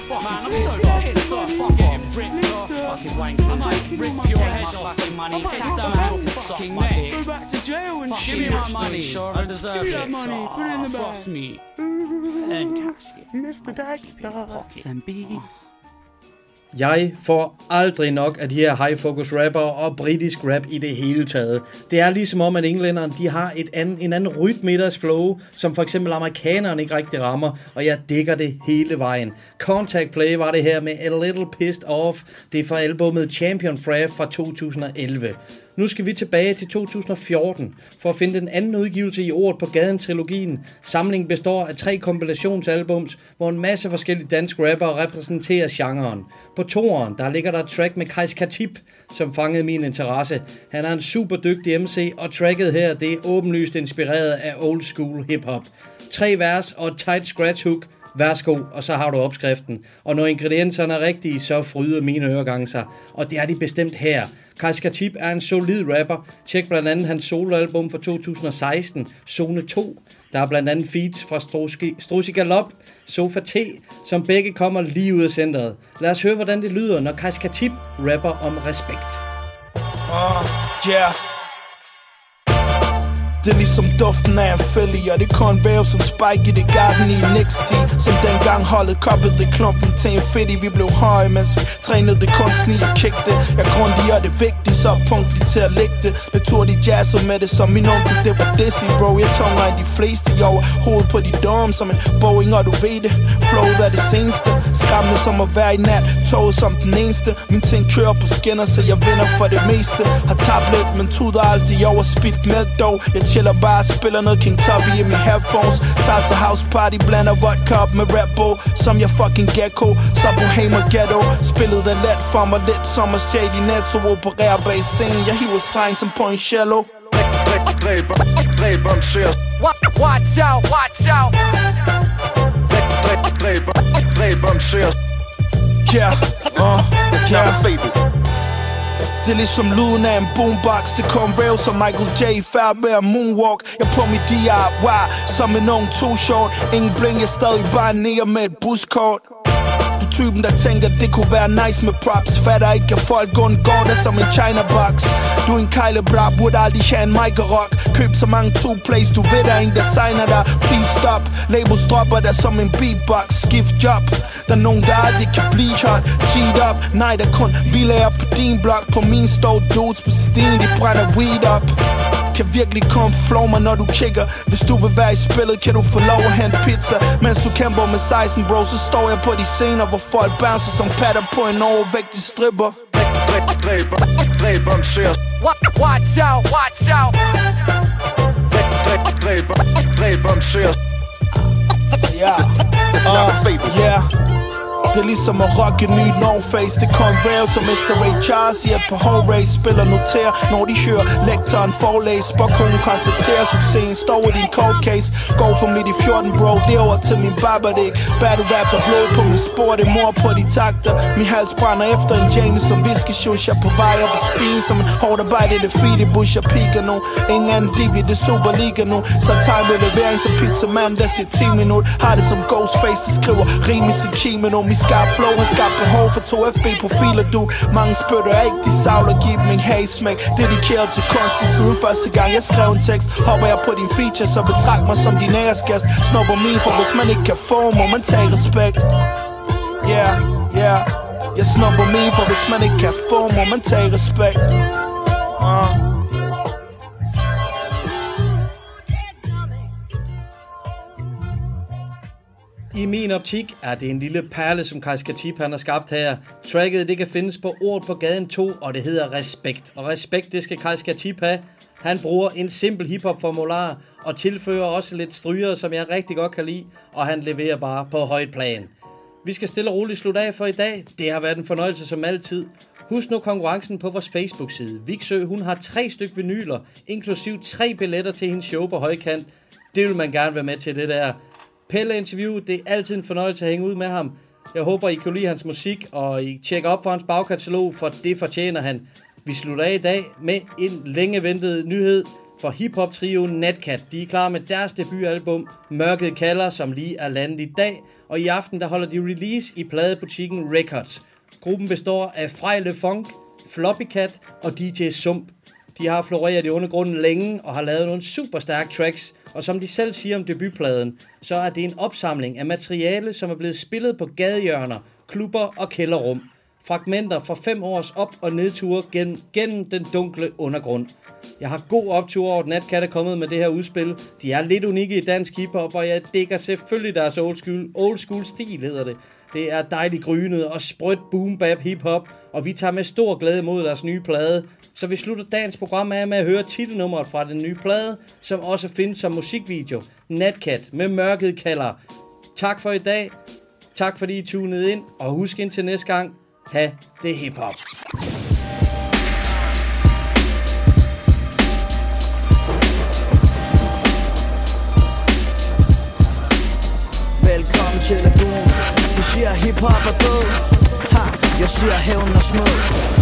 Fuck man, I'm so pissed off. I'm getting ripped off. Fucking wankers. I might rip your head off fucking money. Piss down your fucking neck. Go back to jail and shit. Give me my money. Sure, I deserve Give me it. that money. Put it in the ah, bag. Frost me. And cash. Mr. Dexter. Jeg får aldrig nok af de her high focus rapper og britisk rap i det hele taget. Det er ligesom om, at englænderne de har et anden, en anden rytme i deres flow, som for eksempel amerikanerne ikke rigtig rammer, og jeg dækker det hele vejen. Contact Play var det her med A Little Pissed Off. Det er fra albumet Champion Fraff fra 2011. Nu skal vi tilbage til 2014 for at finde den anden udgivelse i Ordet på Gaden-trilogien. Samlingen består af tre kompilationsalbums, hvor en masse forskellige danske rappere repræsenterer genren. På toeren, der ligger der et track med Kajs Katip, som fangede min interesse. Han er en super dygtig MC, og tracket her, det er åbenlyst inspireret af old school hip-hop. Tre vers og et tight scratch hook, Værsgo, og så har du opskriften. Og når ingredienserne er rigtige, så fryder mine øregange sig. Og det er de bestemt her. Kajs Katip er en solid rapper. Tjek blandt andet hans soloalbum fra 2016, Zone 2. Der er blandt andet feats fra Struski, Strusi Galop, Sofa T, som begge kommer lige ud af centret. Lad os høre, hvordan det lyder, når Kajs Katip rapper om respekt. Uh, yeah. Det er ligesom duften af en fælde Og det kun væv som Spike i det garden i NXT Som dengang holdet koppede klumpen til en fedt Vi blev høje, mens vi trænede det i og kigte Jeg grundig og det er vigtigt, så punktligt til at lægge det. Naturligt jazzer med det som min onkel Det var Dizzy, bro. Jeg tunger end de fleste Jeg over hovedet på de dome som en Boeing Og du ved det, flowet er det seneste. Skræmmende som at være i nat. Toget som den eneste. Min ting kører på skinner, så jeg vinder for det meste. Har tabt lidt, men tuder aldrig over spildt mælk dog. Jeg chiller bare spiller noget King Tubby i mine headphones. Tager til house party, blander vodka op med Red Bull. Som jeg fucking gecko, så Bohemian Ghetto. Spillet er let for mig, lidt som at shady netto. Opererer bag scenen, jeg hiver streng som på en cello Dræber, dræber ser Watch out, watch out. Dræber, dræber ser Yeah, uh, It's not a fable det er ligesom lyden af en boombox. Det kom rev som Michael J. Færd med at moonwalk. Jeg på mit DIY Som en ung too short Ingen bling, jeg stadig bare nede med et buskort typen der tænker det kunne være nice med props. Fatter ikke at folk undgår det som en China box. Du er en Kyle Bra, burde aldrig have en mic og rock. Køb så mange two plays, du ved der er ingen designer der Please stop, labels dropper dig som en beatbox. Skift job, der er nogen der aldrig kan blive hot. Cheat up, nej der kun vi villager på din blok. På min store dudes på stien, de brænder weed up kan virkelig komme flow mig, når du kigger Hvis du vil være i spillet, kan du få lov at hente pizza Mens du kæmper med 16, bro, så står jeg på de scener Hvor folk bouncer som patter på en overvægtig stripper Dræber, dræber Watch out, watch out. Dræber, dræber Yeah, uh, yeah det er ligesom at rocke en ny no face. Det kom rail som Mr. Ray Charles I et par home Spiller noter Når de hører lektoren forlæs Spokhunden konstaterer Succesen. Står i din cold case. Går for midt i 14 bro. Det over til min barber Det battle rap Der blod på min spor. Det mor på de takter. Min hals brænder efter en James Som whisky shush. Jeg på vej op ad stien Som en hårdt arbejde. Det er feed bush Jeg piker nu. Ingen anden divi Det er Superliga nu. Så time med levering Som pizza man Der siger 10 minut. Har det som Ghostface Der skriver rim i sin kimono. Vi skarp flow har skabt behov for to FB-profiler du. Mange spytter ikke De savler. Give min hagesmæk. Dedikeret til kunsten Siden første gang jeg skrev en tekst. Hopper jeg på din feature Så betragt mig som din æresgæst. Snupper min for hvis man ikke kan få Må man tage respekt. Yeah, yeah. Jeg snupper min for hvis man ikke kan få Må man tage respekt. Uh. I min optik er det en lille perle, som Kajs Katip han har skabt her. Tracket det kan findes på Ord på Gaden 2, og det hedder Respekt. Og respekt, det skal Kajs Katip have. Han bruger en simpel hiphop-formular og tilfører også lidt stryger, som jeg rigtig godt kan lide, og han leverer bare på højt plan. Vi skal stille og roligt slutte af for i dag. Det har været en fornøjelse som altid. Husk nu konkurrencen på vores Facebook-side. Viksø, hun har tre styk vinyler, inklusiv tre billetter til hendes show på højkant. Det vil man gerne være med til, det der. Pelle interview, det er altid en fornøjelse at hænge ud med ham. Jeg håber, I kan lide hans musik, og I tjekker op for hans bagkatalog, for det fortjener han. Vi slutter af i dag med en længe ventet nyhed for hiphop-trio Natcat. De er klar med deres debutalbum, Mørket Kalder, som lige er landet i dag. Og i aften, der holder de release i pladebutikken Records. Gruppen består af Frejle Funk, Floppy Cat og DJ Sump. De har floreret i undergrunden længe og har lavet nogle super stærke tracks, og som de selv siger om debutpladen, så er det en opsamling af materiale, som er blevet spillet på gadehjørner, klubber og kælderrum. Fragmenter fra fem års op- og nedture gennem, gennem den dunkle undergrund. Jeg har god optur over, at Natcat er kommet med det her udspil. De er lidt unikke i dansk hiphop, og jeg dækker selvfølgelig deres old school, old school stil, hedder det. Det er dejligt grynet og sprødt boom bap hip-hop, og vi tager med stor glæde mod deres nye plade. Så vi slutter dagens program af med at høre titelnummeret fra den nye plade, som også findes som musikvideo. Natcat med mørket kalder. Tak for i dag. Tak fordi I tunede ind, og husk indtil næste gang, ha' det hiphop. Velkommen til Lagoon De siger hiphop er død Ha, jeg siger hævn er smød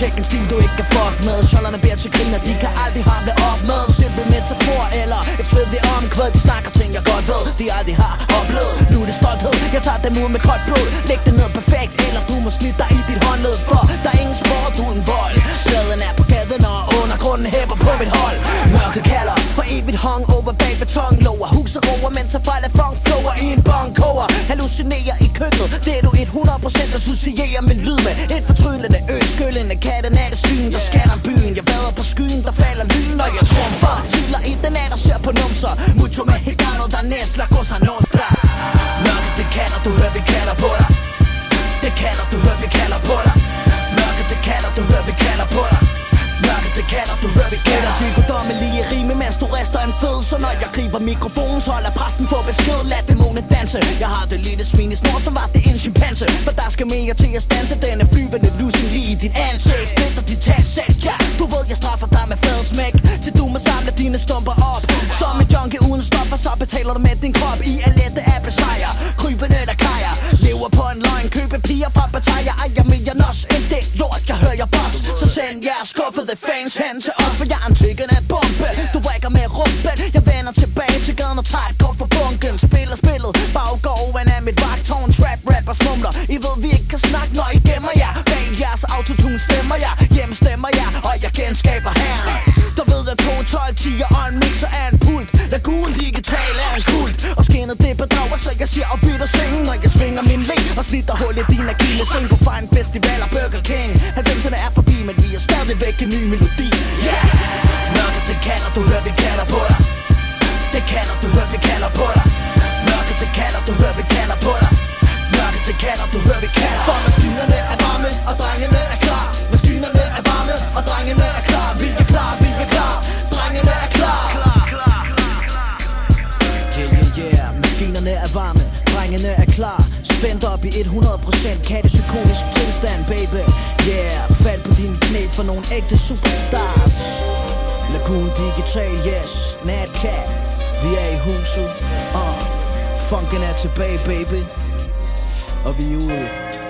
tjek en stil du ikke kan fuck med. Sjollerne beder til griner, de kan aldrig hamle op med. Simpel metafor eller et svedigt omkvæd De snakker ting jeg godt ved, de aldrig har oplevet. Nu er det stolthed, jeg tager dem ud med koldt blod. Læg det ned perfekt, eller du må snitte dig i dit håndled. For der er ingen sport uden vold. Sæden er på gaden, og undergrunden hæpper på mit hold. Mørke kalder, evigt hung over bag betonlover Huset roer, mens jeg fejler funk flower i en bongkoger Hallucinerer i køkkenet, det er du 100% associerer min lyd med. Et fortryllende øskyllende katten af det syn Der skatter byen, jeg vader på skyen, der falder lyn Når jeg trumfer, tyler i den der ser på numser. Mucho mexicano, der næsler cosa nostra. Mørket det kalder, du hører vi kalder på dig. Det kalder, du hører vi kalder på dig. Mørket det kalder, du hører vi kalder De guddommelige rime, mens du rester en fed Så når jeg griber mikrofonen, så lader præsten få besked. Lad dæmonen danse. Jeg har det lille svin i snor, som var det en chimpanse. For der skal mere til at stanse Denne flyvende lussing lige i dit ansigt. Splitter dit talsæt, ja Du ved, jeg straffer dig med fadesmæk Til du må samle dine stumper op. Som en junkie uden stoffer, så betaler du med din krop I at lette af besejre. Krybende der kajer. Lever på en løgn, købe piger fra batailler Ejer mere nos end det lort, jeg hører jeg boss jeg er skuffet af fans hen til os For jeg er en tiggende bombe. Du rækker med rumpen. Jeg vender tilbage til gaden og tager et kort på bunken. Spiller spillet, baggården er mit vagtårn Trap rapper smumler I ved vi ikke kan snakke, når I gemmer jer. Bag jeres autotune stemmer jeg. Hjem stemmer jeg, og jeg genskaber her Der ved jeg 2, 12, 10 og en mixer er en pult. Gule digital er en kult. Og skinnet det bedrager, så jeg siger op og sing Når jeg svinger min læg og snitter hul i din agile Sing på Fine Festival Burger væk en ny melodi. Yeah! Mørket det kalder, du hører vi kalder på dig. Det kalder, du hører vi kalder på dig. Mørket det kalder, du hører vi kalder på dig. Mørket det kalder, du hører vi kalder. For maskinerne er varme, og drengene er klar. Maskinerne er varme, og drengene er klar. Vi er klar, vi er klar, drengene er klar. Yeah, yeah, yeah, maskinerne er varme Drengene er klar. Spændt op i 100% Kattepsykonisk tilstand, baby? Yeah for nogle ægte superstars. Lagoon Digital, yes, Natcat. Vi er i huset, uh, funken er tilbage, baby. Og vi er ude.